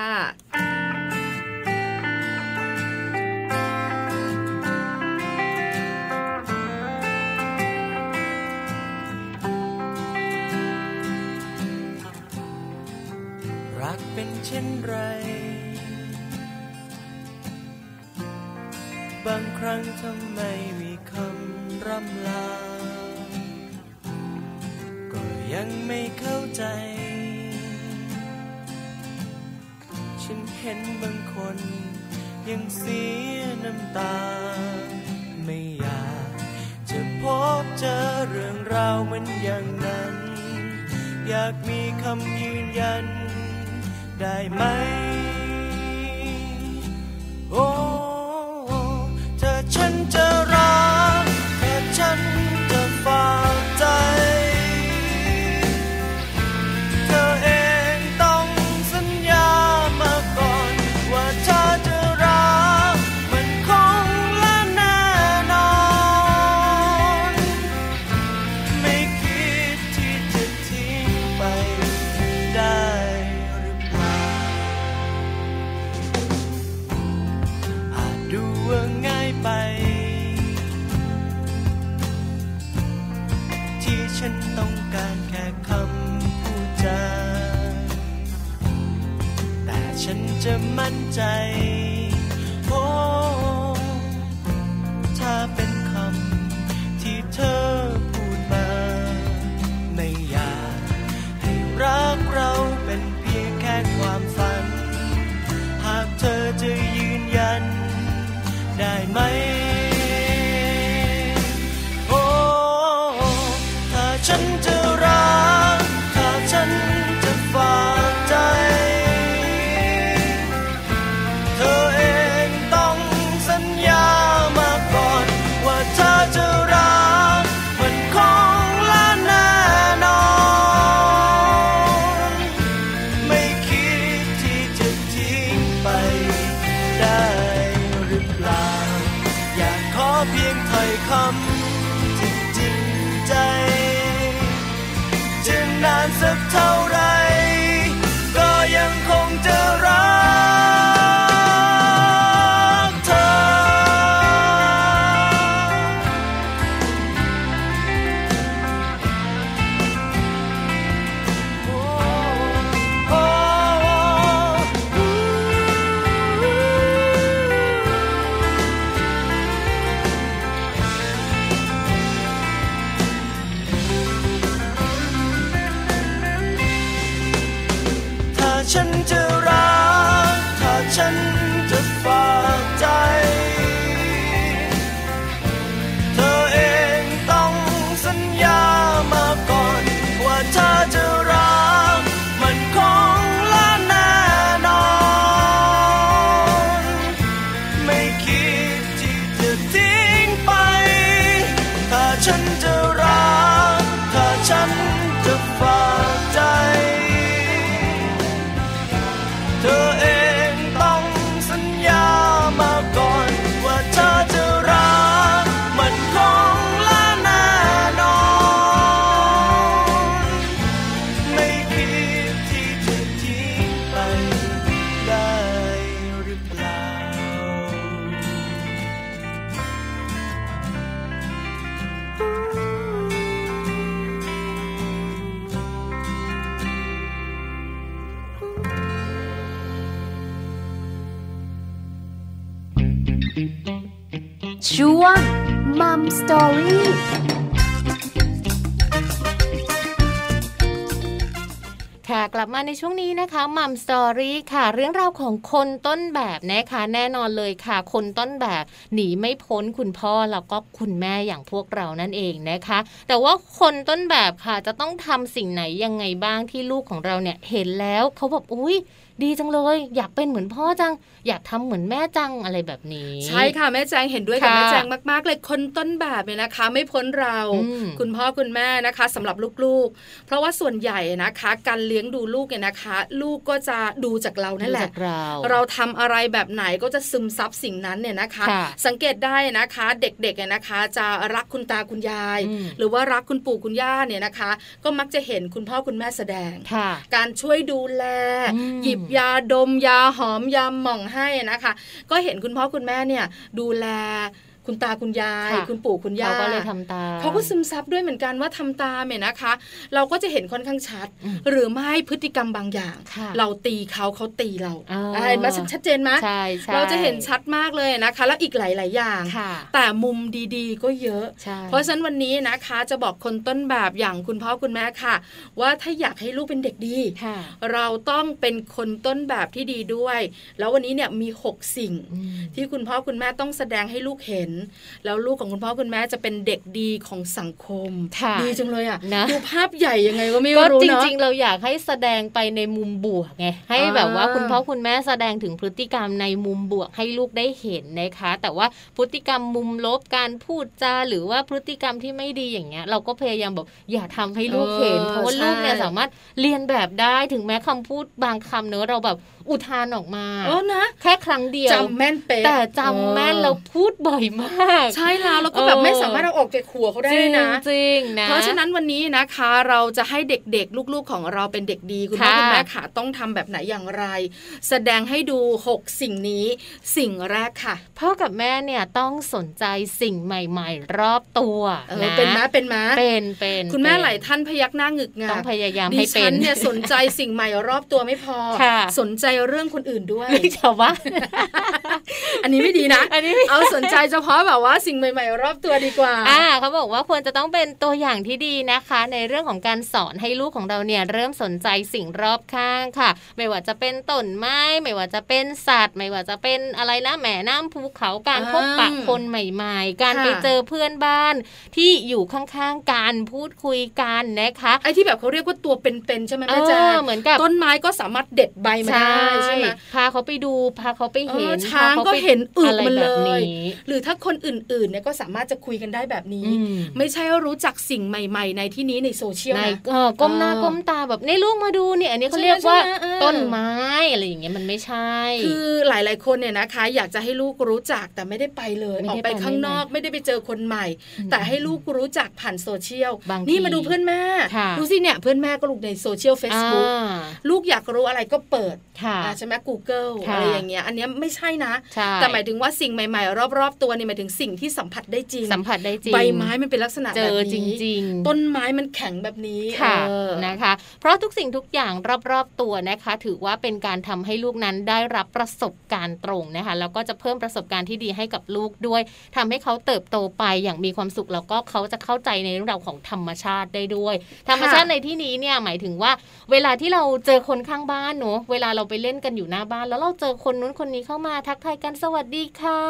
รักเป็นเช่นไร บางครั้งทำไมมีคำรำลา ก็ยังไม่เข้าใจ ฉันเห็นบางคน ยังเสียน้ำตา ไม่อยากจะพบเจอเรื่องราวมือนอย่างนั้น อยากมีคำยืนยัน ได้ไหม โอ้ถ้าฉันจะ มั่ กลับมาในช่วงนี้นะคะมัมสตอรี่ค่ะ เรื่องราวของคนต้นแบบนะคะแน่นอนเลยค่ะ คนต้นแบบหนีไม่พ้นคุณพ่อแล้วก็คุณแม่อย่างพวกเรานั่นเองนะคะ แต่ว่าคนต้นแบบค่ะจะต้องทำสิ่งไหนยังไงบ้างที่ลูกของเราเนี่ยเห็นแล้วเขาบอกอุ้ยดีจังเลย อยากเป็นเหมือนพ่อจัง อยากทำเหมือนแม่จังอะไรแบบนี้ ใช่ค่ะแม่แจงเห็นด้วยกับแม่แจงมาก ๆ เลยคนต้นแบบเนี่ยนะคะ ไม่พ้นเรา คุณพ่อคุณแม่นะคะสำหรับลูกๆ เพราะว่าส่วนใหญ่นะคะ การเลี้ยงดูลูกเนี่ยนะคะ ลูกก็จะดูจากเรานั่นแหละเราเราทำอะไรแบบไหนก็จะซึมซับสิ่งนั้นเนี่ยนะคะ สังเกตได้นะคะเด็กๆเนี่ยนะคะ จะรักคุณตาคุณยาย หรือว่ารักคุณปู่คุณย่าเนี่ยนะคะ ก็มักจะเห็นคุณพ่อคุณแม่แสดงการช่วยดูแลหยิบยาดมยาหอมยาหม่องให้นะคะ ก็เห็นคุณพ่อคุณแม่เนี่ยดูแล คุณตาคุณยาย คุณปู่คุณย่าเขาก็เลยทำตาเขาก็ซึมซับด้วยเหมือนกันว่าทำตาเนี่ยนะคะ เราก็จะเห็นค่อนข้างชัด หรือไม่พฤติกรรมบางอย่าง เราตีเขาเขาตีเราเห็นไหมชัดเจนไหมใช่เราจะเห็นชัดมากเลยนะคะ แล้วอีกหลาย ๆ อย่าง แต่มุมดีๆ ก็เยอะ เพราะฉะนั้นวันนี้นะคะจะบอกคนต้นแบบอย่างคุณพ่อคุณแม่ค่ะ ว่าถ้าอยากให้ลูกเป็นเด็กดี เราต้องเป็นคนต้นแบบที่ดีด้วย แล้ววันนี้เนี่ยมี 6 สิ่งที่คุณพ่อคุณแม่ต้องแสดงให้ลูกเห็นแล้วลูกของคุณพ่อคุณแม่จะเป็นเด็กดีของสังคม ดีจังเลยอะนะดูภาพใหญ่ยังไงก็ไม่รู้เนาะจริง ๆ เราอยากให้แสดงไปในมุมบวกไงให้แบบว่าคุณพ่อคุณแม่แสดงถึงพฤติกรรมในมุมบวกให้ลูกได้เห็นนะคะ แต่ว่าพฤติกรรมมุมลบการพูดจาหรือว่าพฤติกรรมที่ไม่ดีอย่างเงี้ย เราก็พยายามบอกอย่าทำให้ลูกเห็นเพราะว่าลูกเนี่ยสามารถเรียนแบบได้ถึงแม้คำพูดบางคำเนอะเราแบบอุทานออกมาเออนะแค่ครั้งเดียวจำแม่นเป๊ะแต่จำแม่นเราพูดบ่อยมาก ใช่แล้วแล้วก็แบบไม่สามารถเอาออกจากหัวเขาได้นะจริงนะเพราะฉะนั้นวันนี้นะคะ เราจะให้เด็กๆ ลูกๆของเราเป็นเด็กดีคุณพ่อคุณแม่ค่ะต้องทำแบบไหนอย่างไร แสดงให้ดู 6 สิ่งนี้สิ่งแรกค่ะ พ่อกับแม่เนี่ยต้องสนใจสิ่งใหม่ ๆ รอบตัวนะเป็นม้เป็นม้เป็นเป็นคุณแม่หลายท่านพยักหน้าหงึกงาต้องพยายามให้เป็นดิฉันเนี่ยสนใจสิ่งใหม่รอบตัวไม่พอ สนใจเรื่องคนอื่นด้วยชาวบ้านอันนี้ไม่ดีนะอันนี้เอาสนใจเฉพาะแบบว่าสิ่งใหม่ๆ รอบตัวดีกว่า อ่าเขาบอกว่าควรจะต้องเป็นตัวอย่างที่ดีนะคะ ในเรื่องของการสอนให้ลูกของเราเนี่ยเริ่มสนใจสิ่งรอบข้างค่ะ ไม่ว่าจะเป็นต้นไม้ ไม่ว่าจะเป็นสัตว์ ไม่ว่าจะเป็นอะไรนะแหมน้ำภูเขาการพบปะคนใหม่ ๆ การไปเจอเพื่อนบ้านที่อยู่ข้างๆการพูดคุยกันนะคะไอ้ที่แบบเขาเรียกว่าตัวเป็นๆใช่ไหมแม่แจ๊เหมือนกับต้นไม้ก็สามารถเด็ดใบมาได้ใช่ไหมพาเขาไปดูพาเขาไปเห็นช้างก็เห็นอึมันเลย หรือถ้าคนอื่นๆเนี่ยก็สามารถจะคุยกันได้แบบนี้ ไม่ใช่รู้จักสิ่งใหม่ ๆ ในที่นี้ในโซเชียลนะก้มหน้าก้มตาแบบในลูกมาดูเนี่ยอันนี้เขาเรียกว่าต้นไม้อะไรอย่างเงี้ยมันไม่ใช่ คือหลาย ๆ คนเนี่ยนะคะ อยากจะให้ลูกรู้จักแต่ไม่ได้ไปเลยออกไปข้างนอกไม่ได้ไปเจอคนใหม่ แต่ให้ลูกรู้จักผ่านโซเชียลนี่มาดูเพื่อนแม่ดูสิเนี่ยเพื่อนแม่ก็ลูกในโซเชียลเฟซบุ๊กลูกอยากรู้อะไรก็เปิดใช่ไหม Google อะไรอย่างเงี้ยอันนี้ไม่ใช่นะ แต่หมายถึงว่าสิ่งใหม่ ๆ รอบ ๆ ตัวนี่หมายถึงสิ่งที่สัมผัสได้จริง สัมผัสได้จริง ใบไม้มันเป็นลักษณะแบบนี้จริงต้นไม้มันแข็งแบบนี้ค่ะนะคะ เพราะทุกสิ่งทุกอย่างรอบๆตัวนะคะ ถือว่าเป็นการทำให้ลูกนั้นได้รับประสบการณ์ตรงนะคะ แล้วก็จะเพิ่มประสบการณ์ที่ดีให้กับลูกด้วยทำให้เขาเติบโตไปอย่างมีความสุขแล้วก็เขาจะเข้าใจในเรื่องราวของธรรมชาติได้ด้วย ธรรมชาติในที่นี้เนี่ยหมายถึงว่า เวลาที่เราเจอคนข้างบ้านเนอะเวลาเราไปเล่นกันอยู่หน้าบ้าน แล้วเราเจอคนนู้นคนนี้เข้ามาทักทายกันสวัสดีค่ะ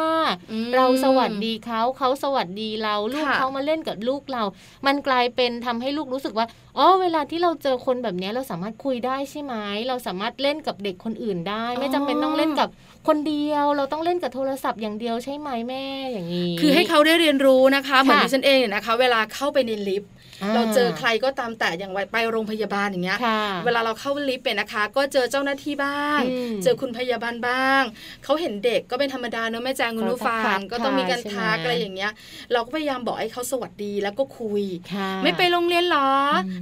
เราสวัสดีเขาเขาสวัสดีเราลูกเขามาเล่นกับลูกเรา มันกลายเป็นทำให้ลูกรู้สึกว่าอ๋อเวลาที่เราเจอคนแบบนี้เราสามารถคุยได้ใช่ไหมเราสามารถเล่นกับเด็กคนอื่นได้ ไม่จำเป็นต้องเล่นกับคนเดียวเราต้องเล่นกับโทรศัพท์อย่างเดียวใช่ไหมแม่อย่างนี้คือให้เขาได้เรียนรู้นะคะเหมือนดิฉันเองนะคะ เวลาเข้าไปในลิฟต์ เราเจอใครก็ตามแต่อย่างไปโรงพยาบาลอย่างเงี้ยเวลาเราเข้าลิฟต์เป็นนะคะ ก็เจอเจ้าหน้าที่บ้าง เจอคุณพยาบาลบ้างเขาเห็นเด็กก็เป็นธรรมดาเนอะแม่แจงคุณผู้ฟังก็ต้องมีการทักอะไรอย่างเงี้ย เราก็พยายามบอกให้เขาสวัสดีแล้วก็คุย ไม่ไปโรงเรียนหรอ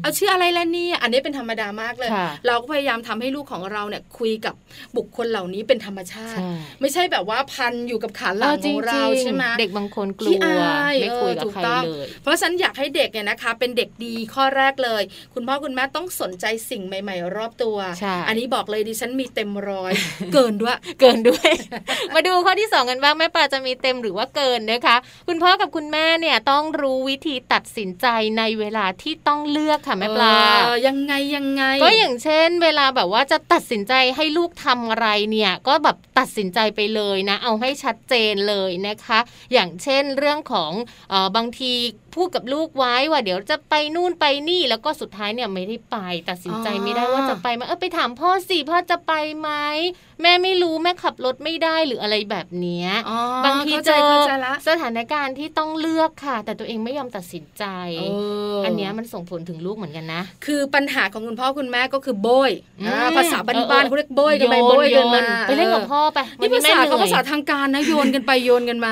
เอาชื่ออะไรแล้วนี่อันนี้เป็นธรรมดามากเลย เราก็พยายามทำให้ลูกของเราเนี่ยคุยกับบุคคลเหล่านี้เป็นธรรมชาติ ไม่ใช่แบบว่าพันอยู่กับขาหลังของเราใช่ไหมเด็กบางคนกลัวไม่คุยกับใครเลยเพราะฉะนั้นอยากให้เด็กเนี่ยนะคะเป็นเด็กดีข้อแรกเลย คุณพ่อคุณแม่ต้องสนใจสิ่งใหม่ ๆ รอบตัว อันนี้บอกเลยดิฉันมีเต็มร้อย เกินด้วย เกินด้วย มาดูข้อที่ 2 กันบ้างแม่ปลาจะมีเต็มหรือว่าเกินนะคะ คุณพ่อกับคุณแม่เนี่ยต้องรู้วิธีตัดสินใจในเวลาที่ต้องเลือกค่ะแม่ปลายังไงยังไง ก็อย่างเช่น เวลาแบบว่าจะตัดสินใจให้ลูกทำอะไรเนี่ย ก็แบบตัดสินใจไปเลยนะ เอาให้ชัดเจนเลยนะคะ อย่างเช่นเรื่องของอบางที พูดกับลูกไว้ว่าเดี๋ยวจะไปนู่นไปนี่แล้วก็สุดท้ายเนี่ยไม่ได้ไป ตัดสินใจไม่ได้ว่าจะไปไหมเออไปถามพ่อสิพ่อจะไปไหมแม่ไม่รู้แม่ขับรถไม่ได้หรืออะไรแบบนี้บางทีเจอสถานการณ์ที่ต้องเลือกค่ะ แต่ตัวเองไม่ยอมตัดสินใจอันนี้มันส่งผลถึงลูกเหมือนกันนะ คือปัญหาของคุณพ่อคุณแม่ก็คือโบยภาษาบ้านๆเขาเรียกโบยกันไปโบยกันมาไปเล่นกับพ่อไปนี่ภาษาเขาภาษาทางการนะโยนกันไปโยนกันมา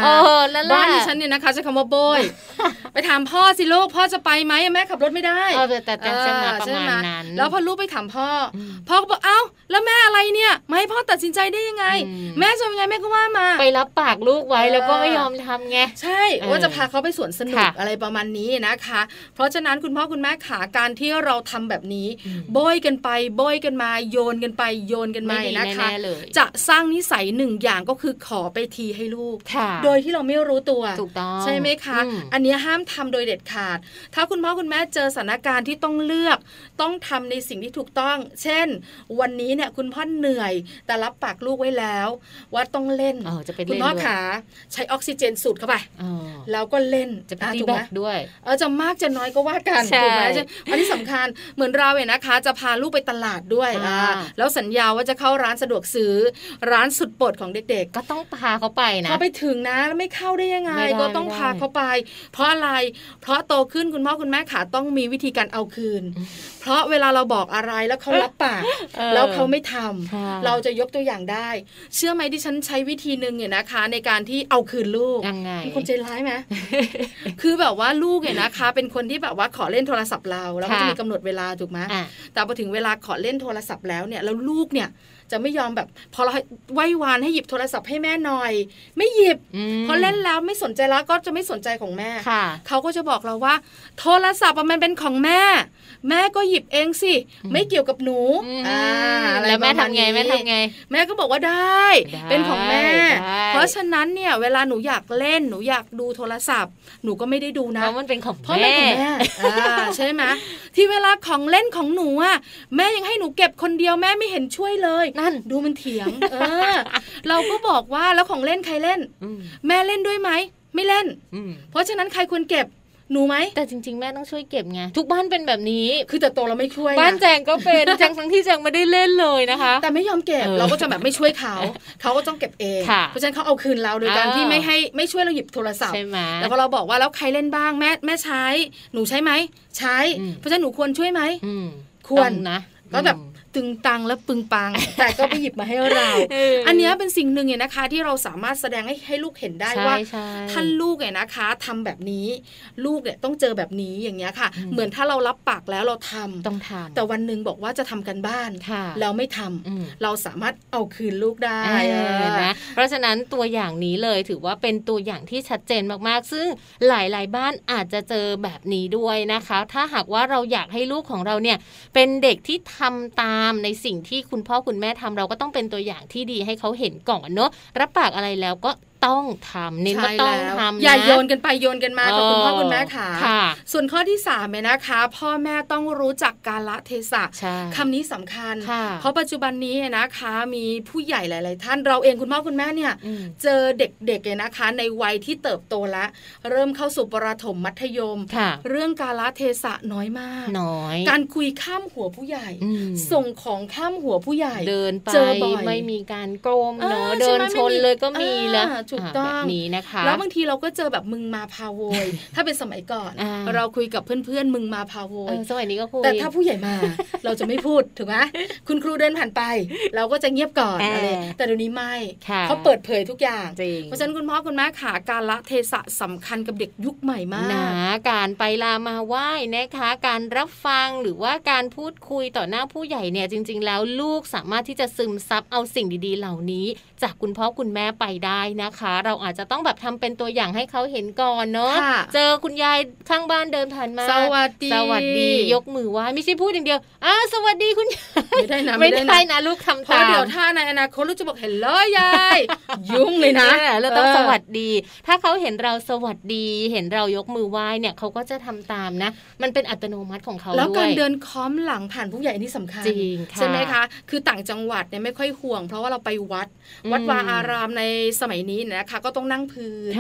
บ้านที่ฉันเนี่ยนะคะใช้คำว่าโบยไปถามพ่อสิลูกพ่อจะไปไหมแม่ขับรถไม่ได้แต่แต่จะมาประมาณนั้นแล้วพอลูกไปถามพ่อ พ่อก็บอกเอ้า แล้วแม่อะไรเนี่ยไม่ให้พ่อตัดสินใจได้ยังไง แม่จะยังไงแม่ก็ว่ามา ไปรับปากลูกไว้แล้วก็ไม่ยอมทำไงใช่ว่าจะพาเขาไปสวนสนุกอะไรประมาณนี้นะคะ เพราะฉะนั้นคุณพ่อคุณแม่ขาการที่เราทำแบบนี้โบยกันไปโบยกันมาโยนกันไปโยนกันมานะคะจะสร้างนิสัยหนึ่งอย่างก็คือขอไปทีให้ลูก โดยที่เราไม่รู้ตัวถูกต้องใช่ไหมคะ อันนี้ห้ามทำโดยเด็ดขาด ถ้าคุณพ่อคุณแม่เจอสถานการณ์ที่ต้องเลือก ต้องทำในสิ่งที่ถูกต้อง เช่น วันนี้เนี่ยคุณพ่อเหนื่อย แต่รับปากลูกไว้แล้ว ว่าต้องเล่นคุณพ่อขาใช้ออกซิเจนสูดเข้าไปแล้วก็เล่นจะไปถูกไหมด้วยเออจะมากจะน้อยก็ว่ากันถูกไหมอันนี้สำคัญเหมือนเราเนี่ยนะคะ จะพาลูกไปตลาดด้วยอ่าแล้วสัญญาว่าจะเข้าร้านสะดวกซื้อร้านสุดโปรดของเด็กๆ ก็ต้องพาเขาไปนะพอไปถึงนะแล้วไม่เข้าได้ยังไง ก็ต้องพาเขาไป เพราะอะไร เพราะโตขึ้นคุณพ่อคุณแม่ขาต้องมีวิธีการเอาคืน เพราะเวลาเราบอกอะไรแล้วเขารับปากแล้วเขาไม่ทำเราจะยกตัวอย่างได้ เชื่อไหมที่ฉันใช้วิธีหนึ่งเนี่ยนะคะ ในการที่เอาคืนลูกยังไงคนใจร้ายไหมคือแบบว่าลูกเนี่ยนะคะ เป็นคนที่แบบว่าขอเล่นโทรศัพท์เราแล้วก็จะมีกำหนดเวลาถูกไหมแต่พอถึงเวลาขอเล่นโทรศัพท์แล้วเนี่ยแล้วลูกเนี่ย จะไม่ยอมแบบ พอเราไหว้วานให้หยิบโทรศัพท์ให้แม่หน่อย ไม่หยิบพอเล่นแล้วไม่สนใจแล้วก็จะไม่สนใจของแม่เขาก็จะบอกเราว่า โทรศัพท์มันเป็นของแม่ แม่ก็หยิบเองสิ ไม่เกี่ยวกับหนูอ่าแล้วแม่ทำไงแม่ทำไง แม่ก็บอกว่าได้ เป็นของแม่ เพราะฉะนั้นเนี่ย เวลาหนูอยากเล่นหนูอยากดูโทรศัพท์ หนูก็ไม่ได้ดูนะเพราะมันเป็นของพ่อแม่ของแม่ใช่ไหมที่เวลาของเล่นของหนูอะแม่ยังให้หนูเก็บคนเดียวแม่ไม่เห็นช่วยเลยนั่นดูมันเถียง เออ เราก็บอกว่าแล้วของเล่นใครเล่น แม่เล่นด้วยไหม ไม่เล่น เพราะฉะนั้นใครควรเก็บหนูไหมแต่จริง ๆ แม่ต้องช่วยเก็บไงทุกบ้านเป็นแบบนี้ คือแต่โตเราไม่ช่วย บ้านแจงก็เป็นแจงทั้งที่แจงไม่ได้เล่นเลยนะคะ แต่ไม่ยอมเก็บเราก็จะแบบไม่ช่วยเขาเขาก็ต้องเก็บเองเพราะฉะนั้นเขาเอาคืนเราโดยการที่ไม่ให้ไม่ช่วยเราหยิบโทรศัพท์ใช่ไหมแล้วพอเราบอกว่าแล้วใครเล่นบ้างแม่แม่ใช้ หนูใช้ไหมใช้ เพราะฉะนั้นหนูควรช่วยไหมควรนะก็แบบ ตึงตังและปึงปัง แต่ก็ไปหยิบมาให้เรา อันนี้เป็นสิ่งหนึ่งเนี่ยนะคะ ที่เราสามารถแสดงให้ให้ลูกเห็นได้ว่าท่านลูกเนี่ยนะคะทำแบบนี้ ลูกเนี่ยต้องเจอแบบนี้อย่างเงี้ยค่ะ เหมือนถ้าเรารับปากแล้วเราทำต้องทำแต่วันหนึ่งบอกว่าจะทำกันบ้านแล้วไม่ทำเราสามารถเอาคืนลูกได้นะเพราะฉะนั้นตัวอย่างนี้เลยถือว่าเป็นตัวอย่างที่ชัดเจนมากๆ ซึ่งหลาย ๆ บ้านอาจจะเจอแบบนี้ด้วยนะคะ ถ้าหากว่าเราอยากให้ลูกของเราเนี่ยเป็นเด็กที่ทำตามามในสิ่งที่คุณพ่อคุณแม่ทำเราก็ต้องเป็นตัวอย่างที่ดีให้เขาเห็นก่อนเนอะรับปากอะไรแล้วก็ ต้องทำเน้นว่าต้องทำอย่าโยนกันไปโยนกันมากับคุณพ่อคุณแม่ค่ะ ส่วนข้อที่สามเนี่ยนะคะ พ่อแม่ต้องรู้จักกาลเทศะคำนี้สำคัญ เพราะปัจจุบันนี้นะคะมีผู้ใหญ่หลาย ๆ ท่านเราเองคุณพ่อคุณแม่เนี่ยเจอเด็กๆเนี่ยนะคะ ในวัยที่เติบโตแล้วเริ่มเข้าสู่ประถมมัธยม เรื่องกาลเทศะน้อยมากน้อย การคุยข้ามหัวผู้ใหญ่ ส่งของข้ามหัวผู้ใหญ่เดินไปไม่มีการโกมเนาะเดินชนเลยก็มีแล้วถูกต้องแบบนี้นะคะ แล้วบางทีเราก็เจอแบบมึงมาพาโวย ถ้าเป็นสมัยก่อน เราคุยกับเพื่อนๆมึงมาพาโวยสมัยนี้ก็คุยแต่ถ้าผู้ใหญ่มา เราจะไม่พูดถูกไหมคุณครูเดินผ่านไป เราก็จะเงียบก่อนอะไรแต่เดี๋ยวนี้ไม่เขาเปิดเผยทุกอย่างเพราะฉะนั้นคุณพ่อคุณแม่ขาการละเทศะสำคัญกับเด็กยุคใหม่มากนะการไปลามาไหว้นะคะ การรับฟังหรือว่าการพูดคุยต่อหน้าผู้ใหญ่เนี่ยจริง ๆ แล้วลูกสามารถที่จะซึมซับเอาสิ่งดีๆ เหล่านี้ จากคุณพ่อคุณแม่ไปได้นะคะ เราอาจจะต้องแบบทำเป็นตัวอย่างให้เขาเห็นก่อนเนาะเจอคุณยายข้างบ้านเดินผ่านมาสวัสดีสวัสดียกมือไหว้ไม่ใช่พูดอย่างเดียวอ้าสวัสดีคุณยายไม่ได้นะไม่ได้นะลูกทำตามเดี๋ยวถ้าในอนาคตลูกจะบอกเห็นเลยยายยุ่งเลยนะเราต้องสวัสดี ถ้าเขาเห็นเราสวัสดีเห็นเรายกมือไหว้เนี่ยเขาก็จะทำตามนะ มันเป็นอัตโนมัติของเขาแล้วการเดินค้อมหลังผ่านผู้ใหญ่นี่สำคัญจริงใช่ไหมคะ คือต่างจังหวัดเนี่ยไม่ค่อยห่วง เพราะว่าเราไปวัดวัดวาอารามในสมัยนี้นะคะก็ต้องนั่งพื้น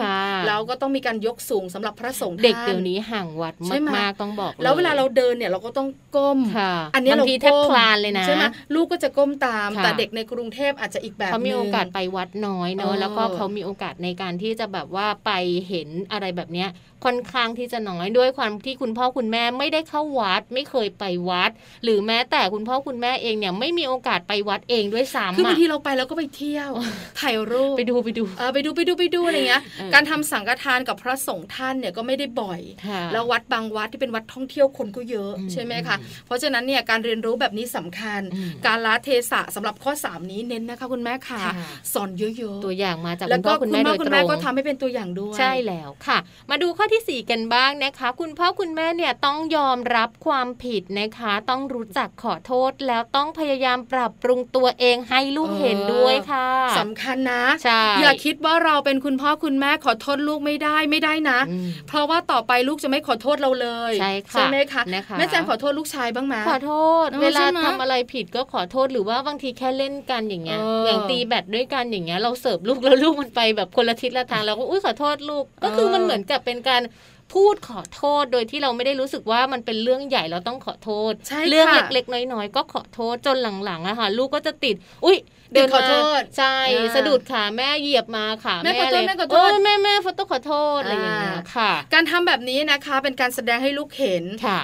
แล้วก็ต้องมีการยกสูงสำหรับพระสงฆ์เด็กเดี๋ยวนี้ห่างวัดมากๆต้องบอก แล้วเวลาเราเดินเนี่ยเราก็ต้องก้ม อันนี้เราแทบคลานเลยนะใช่ไหมลูกก็จะก้มตาม แต่เด็กในกรุงเทพอาจจะอีกแบบเขามีโอกาสไปวัดน้อยเนอะแล้วก็เขามีโอกาสในการที่จะแบบว่าไปเห็นอะไรแบบเนี้ย ค่อนข้างที่จะน้อยด้วยความที่คุณพ่อคุณแม่ไม่ได้เข้าวัด ไม่เคยไปวัด หรือแม้แต่คุณพ่อคุณแม่เองเนี่ยไม่มีโอกาสไปวัดเองด้วยซ้ำคือบางทีเราไปแล้วก็ไปเที่ยวถ่ายรูปไปดูไปดูเออไปดูไปดูไปดูอะไรเงี้ยการทำสังฆทานกับพระสงฆ์ท่านเนี่ยก็ไม่ได้บ่อย แล้ววัดบางวัดที่เป็นวัดท่องเที่ยวคนก็เยอะใช่ไหมคะเพราะฉะนั้นเนี่ยการเรียนรู้แบบนี้สำคัญ การละเทศะสำหรับข้อ 3 นี้เน้นนะคะคุณแม่ค่ะสอนเยอะๆตัวอย่างมาจากคุณพ่อคุณแม่โดยตรงก็ทำให้เป็นตัวอย่างด้วยใช่แล้วค่ะ มาดูข้อที่ 4 กันบ้างนะคะ คุณพ่อคุณแม่เนี่ยต้องยอมรับความผิดนะคะ ต้องรู้จักขอโทษแล้วต้องพยายามปรับปรุงตัวเองให้ลูกเห็นด้วยค่ะสำคัญนะใช่อย่าคิดว่าเราเป็นคุณพ่อคุณแม่ขอโทษลูกไม่ได้ไม่ได้นะ เพราะว่าต่อไปลูกจะไม่ขอโทษเราเลยใช่ค่ะใช่ไหมคะแม่แจงขอโทษลูกชายบ้างไหมขอโทษ เวลาทำอะไรผิดก็ขอโทษหรือว่าบางทีแค่เล่นกันอย่างเงี้ยอย่างตีแบตด้วยกันอย่างเงี้ยเราเสิร์ฟลูกแล้วลูกมันไปแบบคนละทิศละทางเราก็อุ้ยขอโทษลูกก็คือมันเหมือนกับเป็นการพูดขอโทษโดยที่เราไม่ได้รู้สึกว่ามันเป็นเรื่องใหญ่เราต้องขอโทษ เรื่องเล็กๆ น้อยๆ ก็ขอโทษจนหลังๆอะค่ะลูกก็จะติด อุ้ย เดินขอโทษใช่สะดุดขาแม่เหยียบมาค่ะแม่เลยแม่ขอโทษแม่แม่ฟอตขอโทษอะไรอย่างเงี้ยค่ะ การทำแบบนี้นะคะเป็นการแสดงให้ลูกเห็น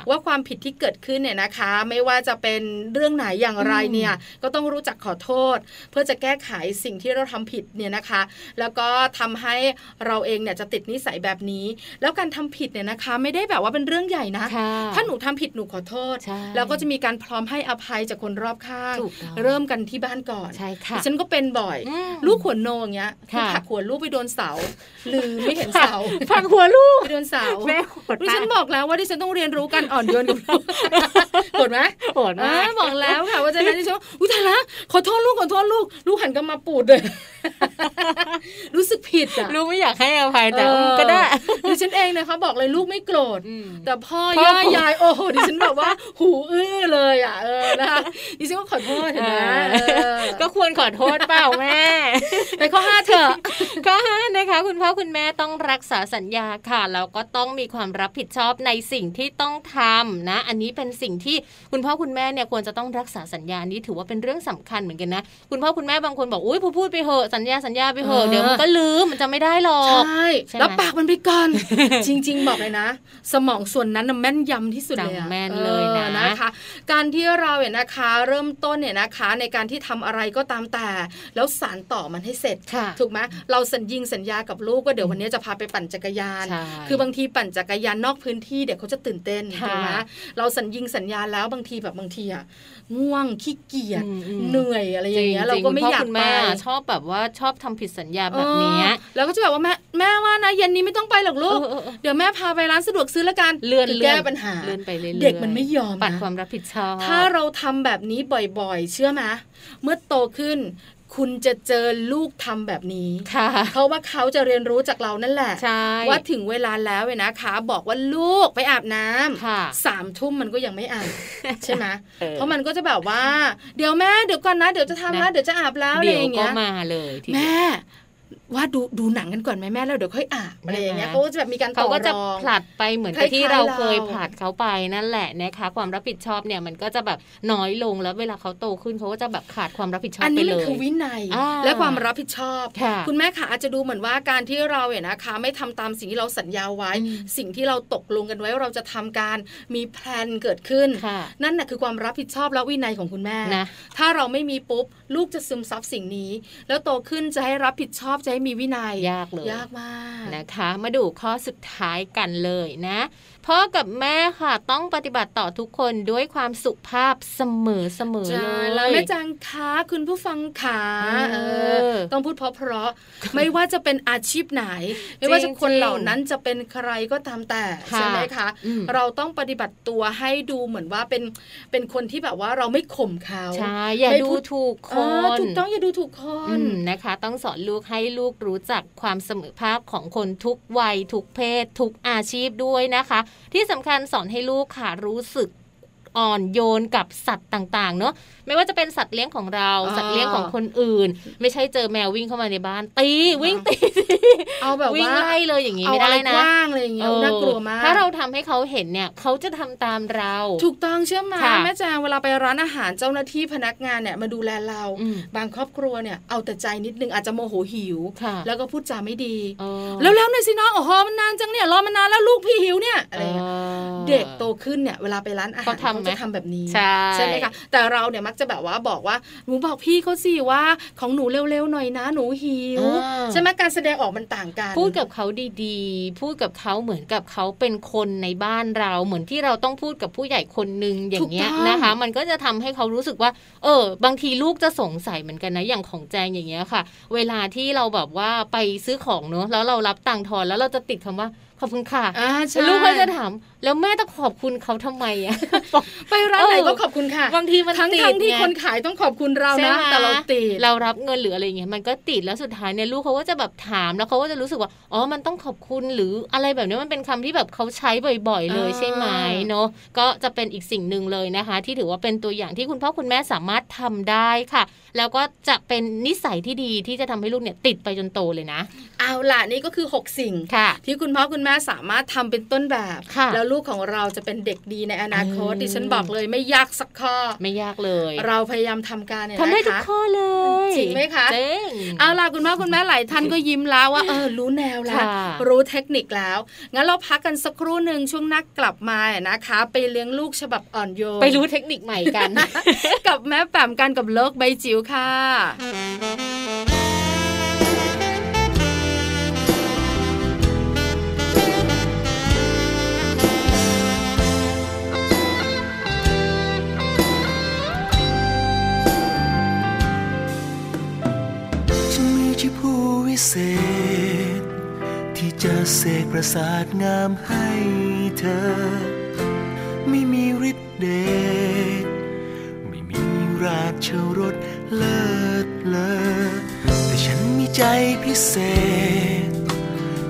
ว่าความผิดที่เกิดขึ้นเนี่ยนะคะ ไม่ว่าจะเป็นเรื่องไหนอย่างไรเนี่ยก็ต้องรู้จักขอโทษ เพื่อจะแก้ไขสิ่งที่เราทำผิดเนี่ยนะคะ แล้วก็ทำให้เราเองเนี่ยจะติดนิสัยแบบนี้ แล้วการทำผิดเนี่ยนะคะ ไม่ได้แบบว่าเป็นเรื่องใหญ่นะ ถ้าหนูทำผิดหนูขอโทษ แล้วก็จะมีการพร้อมให้อภัยจากคนรอบข้าง เริ่มกันที่บ้านก่อนฉันก็เป็นบ่อย ลูกขนโนอย่างเงี้ยผักหัวลูกไปโดนเสาหรือไม่เห็นเสาผักหัวลูกไปโดนเสาแม่ดิฉันบอกแล้วว่าดิฉันต้องเรียนรู้การอ่อนโยนกับลูกโหดไหมโหดมากบอกแล้วค่ะว่าจะนั้นดิฉันอุ้ยตายละขอโทษลูกขอโทษลูก ลูกหันกลับมาปูดเลยรู้สึกผิดอะลูกไม่อยากให้อภัยแต่ก็ได้ดิฉันเองนะคะบอกเลยลูกไม่โกรธแต่พ่อย่ายายโอ้โหดิฉันแบบว่า หูอื้อเลยอะเออนะคะดิฉันก็ขอโทษเห็นไหมก็ควรขอโทษเปล่าแม่ไปข้อห้าเถอะข้อห้านะคะ คุณพ่อคุณแม่ต้องรักษาสัญญาค่ะแล้วก็ต้องมีความรับผิดชอบในสิ่งที่ต้องทำนะ อันนี้เป็นสิ่งที่คุณพ่อคุณแม่เนี่ยควรจะต้องรักษาสัญญานี้ถือว่าเป็นเรื่องสำคัญเหมือนกันนะ คุณพ่อคุณแม่บางคนบอกอุ้ยพูดพูดไปเหอะสัญญาสัญญาไปเหอะเดี๋ยวมันก็ลืมมันจะไม่ได้หรอกใช่แล้วปากมันไปก่อนจริง ๆ บอกเลยนะ สมองส่วนนั้นแม่นยำที่สุดเลยแม่นเลยนะนะคะ การที่เราเนี่ยนะคะ เริ่มต้นเนี่ยนะคะ ในการที่ทำอะไรก็ตามแต่ แล้วสารต่อมันให้เสร็จ ถูกไหมเราสัญญิงสัญญากับลูกว่าเดี๋ยววันนี้จะพาไปปั่นจักรยาน คือบางทีปั่นจักรยานนอกพื้นที่เด็กเขาจะตื่นเต้นถูกไหมเราสัญญิงสัญญาแล้วบางทีแบบบางทีอะ ง่วงขี้เกียจเหนื่อยอะไรอย่างเงี้ยเราก็ไม่อยากไปชอบแบบว่าชอบทำผิดสัญญาแบบนี้แล้วก็จะแบบว่าแม่แม่ว่านะเย็นนี้ไม่ต้องไปหรอกลูกเดี๋ยวแม่พาไปร้านสะดวกซื้อแล้วกันเลื่อนแก้ปัญหาเลื่อนไปเรื่อยเด็กมันไม่ยอมปัดความรับผิดชอบถ้าเราทำแบบนี้บ่อยๆ เชื่อไหมเมื่อโตขึ้น คุณจะเจอลูกทำแบบนี้เขาว่าเขาจะเรียนรู้จากเรานั่นแหละว่าถึงเวลาแล้วเว้นะคะ บอกว่าลูกไปอาบน้ำสามทุ่มมันก็ยังไม่อาบใช่ไหมเพราะมันก็จะแบบว่า เดี๋ยวแม่เดี๋ยวก่อนนะ เดี๋ยวจะทำนะเดี๋ยวจะอาบแล้วอะไรอย่างเงี้ยมาเลยแม่ ว่าดูดูหนังกันก่อนไหมแม่แล้วเดี๋ยวค่อยอ่านอะไรอย่างเงี้ยเขาก็จะแบบมีการต่อรองเขาก็จะผลัดไปเหมือนกับที่เราเคยผลัดเขาไปนั่นแหละนะคะความรับผิดชอบเนี่ยมันก็จะแบบน้อยลงแล้วเวลาเขาโตขึ้นเขาก็จะแบบขาดความรับผิดชอบไปเลยอันนี้คือวินัยและความรับผิดชอบ คุณแม่ค่ะอาจจะดูเหมือนว่าการที่เราเนี่ยนะคะไม่ทำตามสิ่งที่เราสัญญาไว้ สิ่งที่เราตกลงกันไว้เราจะทำการมีแพลนเกิดขึ้น นั่นแหะคือความรับผิดชอบและวินัยของคุณแม่นะถ้าเราไม่มีปุ๊บลูกจะซึมซับสิ่งนี้ แล้วโตขึ้นจะให้รับผิดชอบจะให้มีวินัยยากเลยยากมากนะคะ มาดูข้อสุดท้ายกันเลยนะ พ่อกับแม่ค่ะต้องปฏิบัติต่อทุกคนด้วยความสุภาพเสมอเสมอเลยแล้วแม่จังคะคุณผู้ฟังขาต้องพูดเพราะเพราะไม่ว่าจะเป็นอาชีพไหน ไม่ว่าจะคนเหล่านั้นจะเป็นใครก็ตามแต่ใช่ไหมคะ เราต้องปฏิบัติตัวให้ดูเหมือนว่าเป็นเป็นคนที่แบบว่าเราไม่ข่มเขาใช่อย่าดูถูกคนถูกต้องอย่าดูถูกคนนะคะ ต้องสอนลูกให้ลูกรู้จักความเสมอภาพของคนทุกวัยทุกเพศ ทุกอาชีพด้วยนะคะที่สำคัญสอนให้ลูกค่ะรู้สึกอ่อนโยนกับสัตว์ต่างๆ เนาะ ไม่ว่าจะเป็นสัตว์เลี้ยงของเรา สัตว์เลี้ยงของคนอื่น ไม่ใช่เจอแมววิ่งเข้ามาในบ้าน ตีวิ่งตีเอาแบบวิ่งไล่เลยอย่างนี้ไม่ได้นะว่างเลยอย่างเงี้ยน่ากลัวมากถ้าเราทำให้เขาเห็นเนี่ยเขาจะทำตามเรา ถูกต้องเชื่อไหมแม่แจงเวลาไปร้านอาหารเจ้าหน้าที่พนักงานเนี่ยมาดูแลเรา บางครอบครัวเนี่ยเอาแต่ใจนิดนึงอาจจะโมโหหิว แล้วก็พูดจาไม่ดี แล้วแล้วหน่อยสิน้องโอ้โหมันนานจังเนี่ยรอมานานแล้วลูกพี่หิวเนี่ยอะไรเด็กโตขึ้นเนี่ยเวลาไปร้านอาหารเขาจะทำแบบนี้ใช่ไหมคะแต่เราเนี่ยมักจะแบบว่าบอกว่าหนูบอกพี่เขาสิว่าของหนูเร็วๆหน่อยนะหนูหิวใช่ไหมการแสดงออกมันต่างกัน พูดกับเขาดีๆ พูดกับเขาเหมือนกับเขาเป็นคนในบ้านเราเหมือนที่เราต้องพูดกับผู้ใหญ่คนหนึ่งอย่างเงี้ยนะคะ มันก็จะทำให้เขารู้สึกว่า เออ บางทีลูกจะสงสัยเหมือนกันนะอย่างของแจงอย่างเงี้ยค่ะ เวลาที่เราแบบว่าไปซื้อของเนอะแล้วเรารับตังค์ทอนแล้วเราจะติดคำว่า ขอบคุณค่ะลูกก็จะถาม แล้วแม่ต้องขอบคุณเขาทำไมอะไปร้านไหนก็ขอบคุณค่ะบางทีมันทั้งทั้งที่คนขายต้องขอบคุณเรานะแต่เราติดเรารับเงินหรืออะไรเงี้ยมันก็ติดแล้วสุดท้ายเนี่ยลูกเขาก็จะแบบถามแล้วเขาก็จะรู้สึกว่าอ๋อมันต้องขอบคุณหรืออะไรแบบนี้มันเป็นคำที่แบบเขาใช้บ่อย ๆ เลยใช่ไหมเนาะก็จะเป็นอีกสิ่งหนึ่งเลยนะคะ ที่ถือว่าเป็นตัวอย่างที่คุณพ่อคุณแม่สามารถทำได้ค่ะ แล้วก็จะเป็นนิสัยที่ดีที่จะทำให้ลูกเนี่ยติดไปจนโตเลยนะ เอาล่ะนี่ก็คือ 6 สิ่งที่คุณพ่อคุณแม่สามารถทำเป็นต้นแบบ แล้วลูกของเราจะเป็นเด็กดีในอนาคตดิฉันบอกเลยไม่ยากสักข้อ ไม่ยากเลย เราพยายามทำการเนี่ยทำได้ทุกข้อเลยจริงไหมคะจริงเอาล่ะคุณพ่อคุณแม่หลายท่านก็ยิ้มแล้วว่าเออรู้แนวแล้วรู้เทคนิคแล้ว งั้นเราพักกันสักครู่หนึ่งช่วงนักกลับมานะคะ ไปเลี้ยงลูกฉบับอ่อนโยนไปรู้เทคนิคใหม่กัน กับแม่แปมกันกับโลกใบจิ๋วค่ะ ชิพูวิเศษ ที่จะเสกประสาทงามให้เธอ ไม่มีฤทธิ์เดชไม่มีราชรถเลิศเลอแต่ฉันมีใจพิเศษ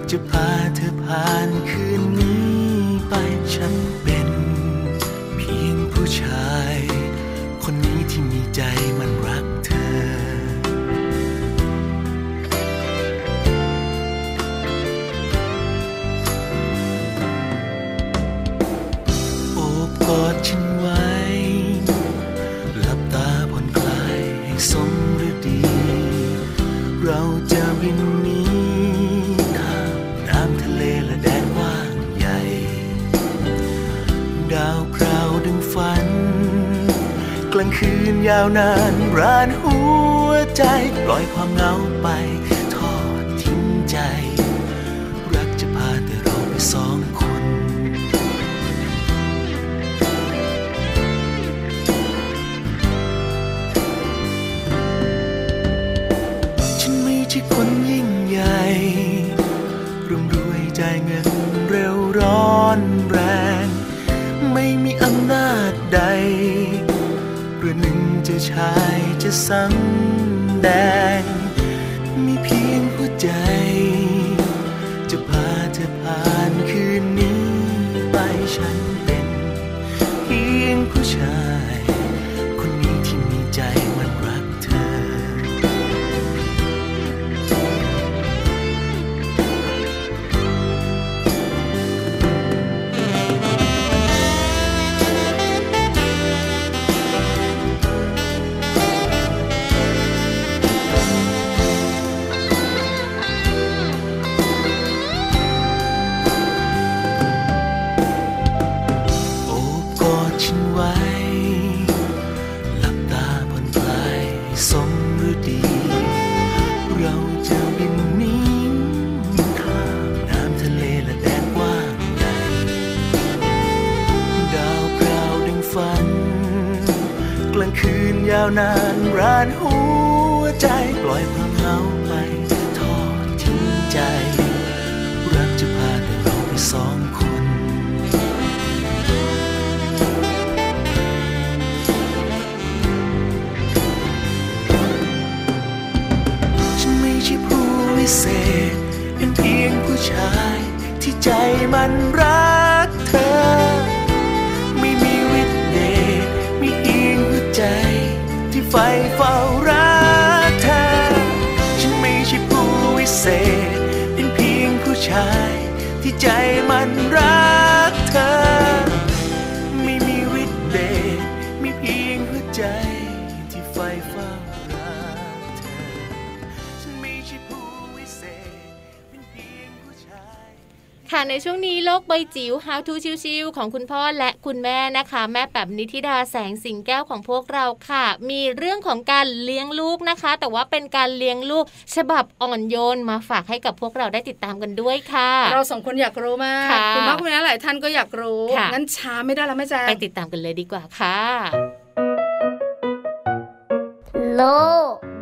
จะพาเธอผ่านคืนนี้ไปฉันเป็น เพียงผู้ชาย คนนี้ที่มีใจ ยาวนานรานหัวใจ ปล่อยความเหงาไปทอดทิ้งใจ รักจะพาแต่เราไปสองคนฉันไม่ใช่คนยิ่งใหญ่ร่ำรวยใจเงินเร็วร้อนแรง จะชายจะสำแดง นี้โลกใบจิ๋ว How to ชิวๆของคุณพ่อและคุณแม่นะคะ แม่แบบนิธิดาแสงสิงแก้วของพวกเราค่ะ มีเรื่องของการเลี้ยงลูกนะคะ แต่ว่าเป็นการเลี้ยงลูกฉบับอ่อนโยนมาฝากให้กับพวกเราได้ติดตามกันด้วยค่ะ เราสองคนอยากรู้มากค่ะคุณพ่อคุณแม่หลายท่านก็อยากรู้ค่ะงั้นช้าไม่ได้แล้วแม่แจ้งไปติดตามกันเลยดีกว่าค่ะโลก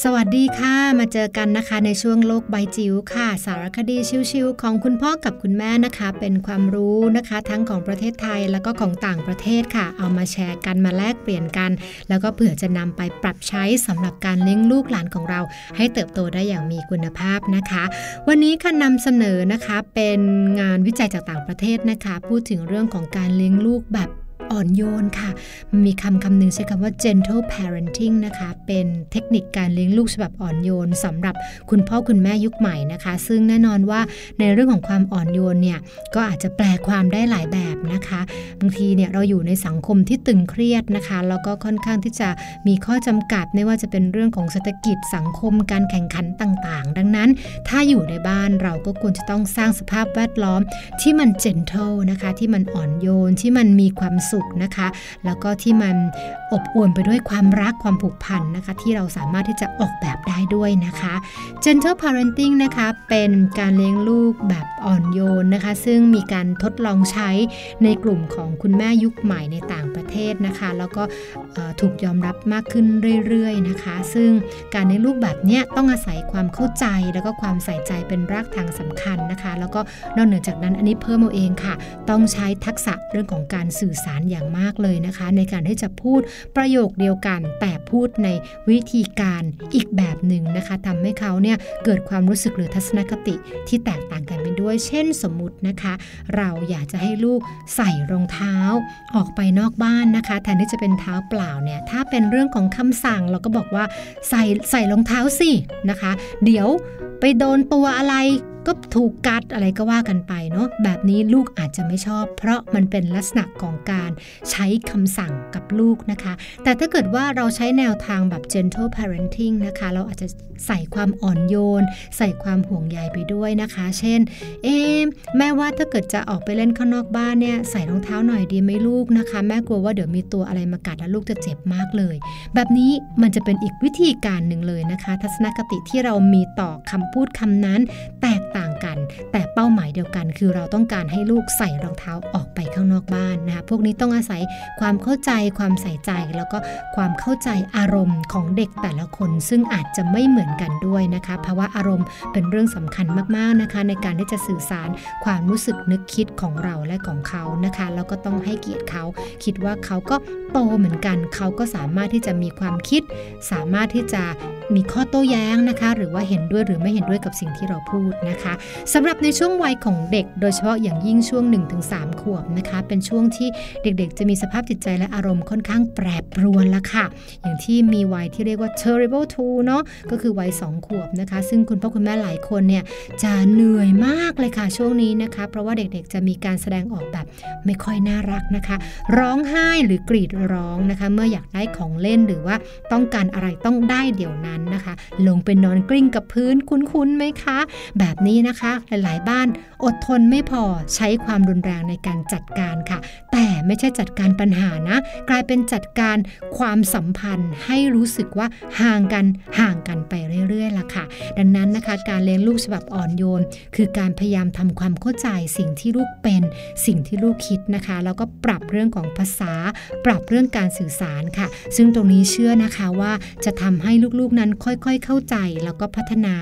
สวัสดีค่ะ มาเจอกันนะคะในช่วงโลกใบจิ๋วค่ะ สารคดีชิวๆของคุณพ่อกับคุณแม่นะคะ เป็นความรู้นะคะ ทั้งของประเทศไทยแล้วก็ของต่างประเทศค่ะ เอามาแชร์กันมาแลกเปลี่ยนกัน แล้วก็เผื่อจะนำไปปรับใช้สำหรับการเลี้ยงลูกหลานของเรา ให้เติบโตได้อย่างมีคุณภาพนะคะ วันนี้ค่ะนำเสนอนะคะเป็นงานวิจัยจากต่างประเทศนะคะ พูดถึงเรื่องของการเลี้ยงลูกแบบ อ่อนโยนค่ะ มีคำคำหนึ่งใช้คำว่า gentle parenting นะคะ เป็นเทคนิคการเลี้ยงลูกฉบับอ่อนโยนสำหรับคุณพ่อคุณแม่ยุคใหม่นะคะ ซึ่งแน่นอนว่าในเรื่องของความอ่อนโยนเนี่ยก็อาจจะแปลความได้หลายแบบนะคะบางทีเนี่ยเราอยู่ในสังคมที่ตึงเครียดนะคะแล้วก็ค่อนข้างที่จะมีข้อจำกัดไม่ว่าจะเป็นเรื่องของเศรษฐกิจสังคมการแข่งขันต่างๆ ดังนั้น ถ้าอยู่ในบ้านเราก็ควรจะต้องสร้างสภาพแวดล้อมที่มัน gentle นะคะ ที่มันอ่อนโยนที่มันมีความสุขนะคะ แล้วก็ที่มันอบอวลไปด้วยความรักความผูกพันนะคะ ที่เราสามารถที่จะออกแบบได้ด้วยนะคะ gentle parenting นะคะเป็นการเลี้ยงลูกแบบอ่อนโยนนะคะ ซึ่งมีการทดลองใช้ในกลุ่มของคุณแม่ยุคใหม่ในต่างประเทศนะคะ แล้วก็ถูกยอมรับมากขึ้นเรื่อยๆนะคะ ซึ่งการเลี้ยงลูกแบบนี้ต้องอาศัยความเข้าใจแล้วก็ความใส่ใจเป็นรากฐานสำคัญนะคะ แล้วก็นอกเหนือจากนั้นอันนี้เพิ่มเอาเองค่ะ ต้องใช้ทักษะเรื่องของการสื่อสารอย่างมากเลยนะคะ ในการที่จะพูดประโยคเดียวกัน แต่พูดในวิธีการอีกแบบหนึ่งนะคะทำให้เขาเนี่ยเกิดความรู้สึกหรือทัศนคติที่แตกต่างกันไปด้วย เช่นสมมุตินะคะ เราอยากจะให้ลูกใส่รองเท้าออกไปนอกบ้านนะคะ แทนที่จะเป็นเท้าเปล่าเนี่ยถ้าเป็นเรื่องของคำสั่งเราก็บอกว่าใส่ใส่รองเท้าสินะคะ เดี๋ยวไปโดนตัวอะไร ก็ถูกกัดอะไรก็ว่ากันไปเนาะแบบนี้ลูกอาจจะไม่ชอบ เพราะมันเป็นลักษณะของการใช้คำสั่งกับลูกนะคะ แต่ถ้าเกิดว่าเราใช้แนวทางแบบ gentle parenting นะคะ เราอาจจะใส่ความอ่อนโยน ใส่ความห่วงใยไปด้วยนะคะ เช่น เอ๊ะแม่ว่าถ้าเกิดจะออกไปเล่นข้างนอกบ้านเนี่ยใส่รองเท้าหน่อยดีไหมลูกนะคะ แม่กลัวว่าเดี๋ยวมีตัวอะไรมากัดแล้วลูกจะเจ็บมากเลย แบบนี้มันจะเป็นอีกวิธีการหนึ่งเลยนะคะ ทัศนคติที่เรามีต่อคำพูดคำนั้นแตกต่างกัน แต่เป้าหมายเดียวกัน คือเราต้องการให้ลูกใส่รองเท้าออกไปข้างนอกบ้านนะคะพวกนี้ต้องอาศัยความเข้าใจความใส่ใจ แล้วก็ความเข้าใจอารมณ์ของเด็กแต่ละคน ซึ่งอาจจะไม่เหมือนกันด้วยนะคะภาวะอารมณ์เป็นเรื่องสำคัญมากๆนะคะ ในการที่จะสื่อสารความรู้สึกนึกคิดของเราและของเขานะคะแล้วก็ต้องให้เกียรติเขา คิดว่าเขาก็โตเหมือนกัน เขาก็สามารถที่จะมีความคิด สามารถที่จะมีข้อโต้แย้งนะคะ หรือว่าเห็นด้วยหรือไม่เห็นด้วยกับสิ่งที่เราพูดนะคะสำหรับในช่วงวัยของเด็ก โดยเฉพาะอย่างยิ่งช่วง 1-3 ขวบนะคะ เป็นช่วงที่เด็กๆ จะมีสภาพจิตใจและอารมณ์ค่อนข้างแปรปรวนละค่ะ อย่างที่มีวัยที่เรียกว่า terrible two เนาะก็คือวัย 2 ขวบนะคะ ซึ่งคุณพ่อคุณแม่หลายคนเนี่ยจะเหนื่อยมากเลยค่ะช่วงนี้นะคะ เพราะว่าเด็กๆ จะมีการแสดงออกแบบไม่ค่อยน่ารักนะคะ ร้องไห้หรือกรีดร้องนะคะ เมื่ออยากได้ของเล่นหรือว่าต้องการอะไรต้องได้เดี๋ยวนั้นนะคะ ลงไปนอนกลิ้งกับพื้นคุ้นๆไหมคะ แบบนี้นี้นะคะ หลาย ๆ บ้านอดทนไม่พอใช้ความรุนแรงในการจัดการค่ะ แต่ไม่ใช่จัดการปัญหานะ กลายเป็นจัดการความสัมพันธ์ให้รู้สึกว่าห่างกันห่างกันไปเรื่อย ๆละค่ะ ดังนั้นนะคะการเลี้ยงลูกฉบับอ่อนโยน คือการพยายามทำความเข้าใจสิ่งที่ลูกเป็นสิ่งที่ลูกคิดนะคะ แล้วก็ปรับเรื่องของภาษา ปรับเรื่องการสื่อสารค่ะ ซึ่งตรงนี้เชื่อนะคะว่าจะทำให้ลูก ๆ นั้นค่อย ๆ เข้าใจแล้วก็พัฒนา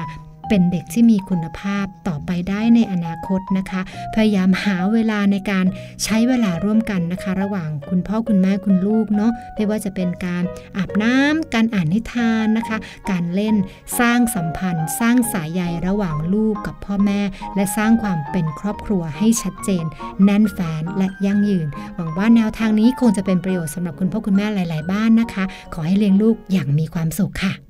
เป็นเด็กที่มีคุณภาพต่อไปได้ในอนาคตนะคะ พยายามหาเวลาในการใช้เวลาร่วมกันนะคะ ระหว่างคุณพ่อคุณแม่คุณลูกเนาะไม่ว่าจะเป็นการอาบน้ำการอ่านนิทานนะคะ การเล่นสร้างสัมพันธ์ สร้างสายใยระหว่างลูกกับพ่อแม่ และสร้างความเป็นครอบครัวให้ชัดเจน แน่นแฟนและยั่งยืน หวังว่าแนวทางนี้คงจะเป็นประโยชน์สำหรับคุณพ่อคุณแม่หลาย ๆ บ้านนะคะ ขอให้เลี้ยงลูกอย่างมีความสุขค่ะ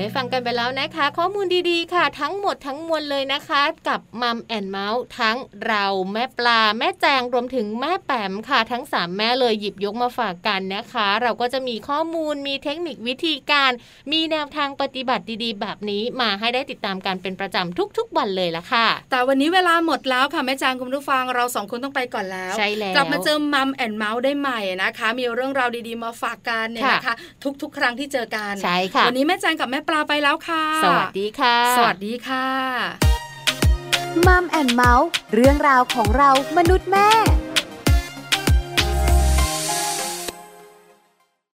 ได้ฟังกันไปแล้วนะคะ ข้อมูลดีๆค่ะ ทั้งหมดทั้งมวลเลยนะคะ กับมัมแอนเมาส์ทั้งเราแม่ปลาแม่แจงรวมถึงแม่แปมค่ะ ทั้ง 3 แม่เลยหยิบยกมาฝากกันนะคะ เราก็จะมีข้อมูลมีเทคนิควิธีการ มีแนวทางปฏิบัติดีๆ แบบนี้มาให้ได้ติดตามกันเป็นประจำทุกๆวันเลยละค่ะ แต่วันนี้เวลาหมดแล้วค่ะแม่แจงคุณผู้ฟังเราสองคนต้องไปก่อนแล้วใช่แล้วกลับมาเจอมัมแอนเมาส์ได้ใหม่นะคะ มีเรื่องราวดีๆมาฝากกันเนี่ยนะคะ ทุกๆ ครั้งที่เจอกันใช่ค่ะวันนี้แม่แจงกับแม่ปลาไปแล้วค่ะ สวัสดีค่ะ สวัสดีค่ะมัมแอนเมาส์เรื่องราวของเรามนุษย์แม่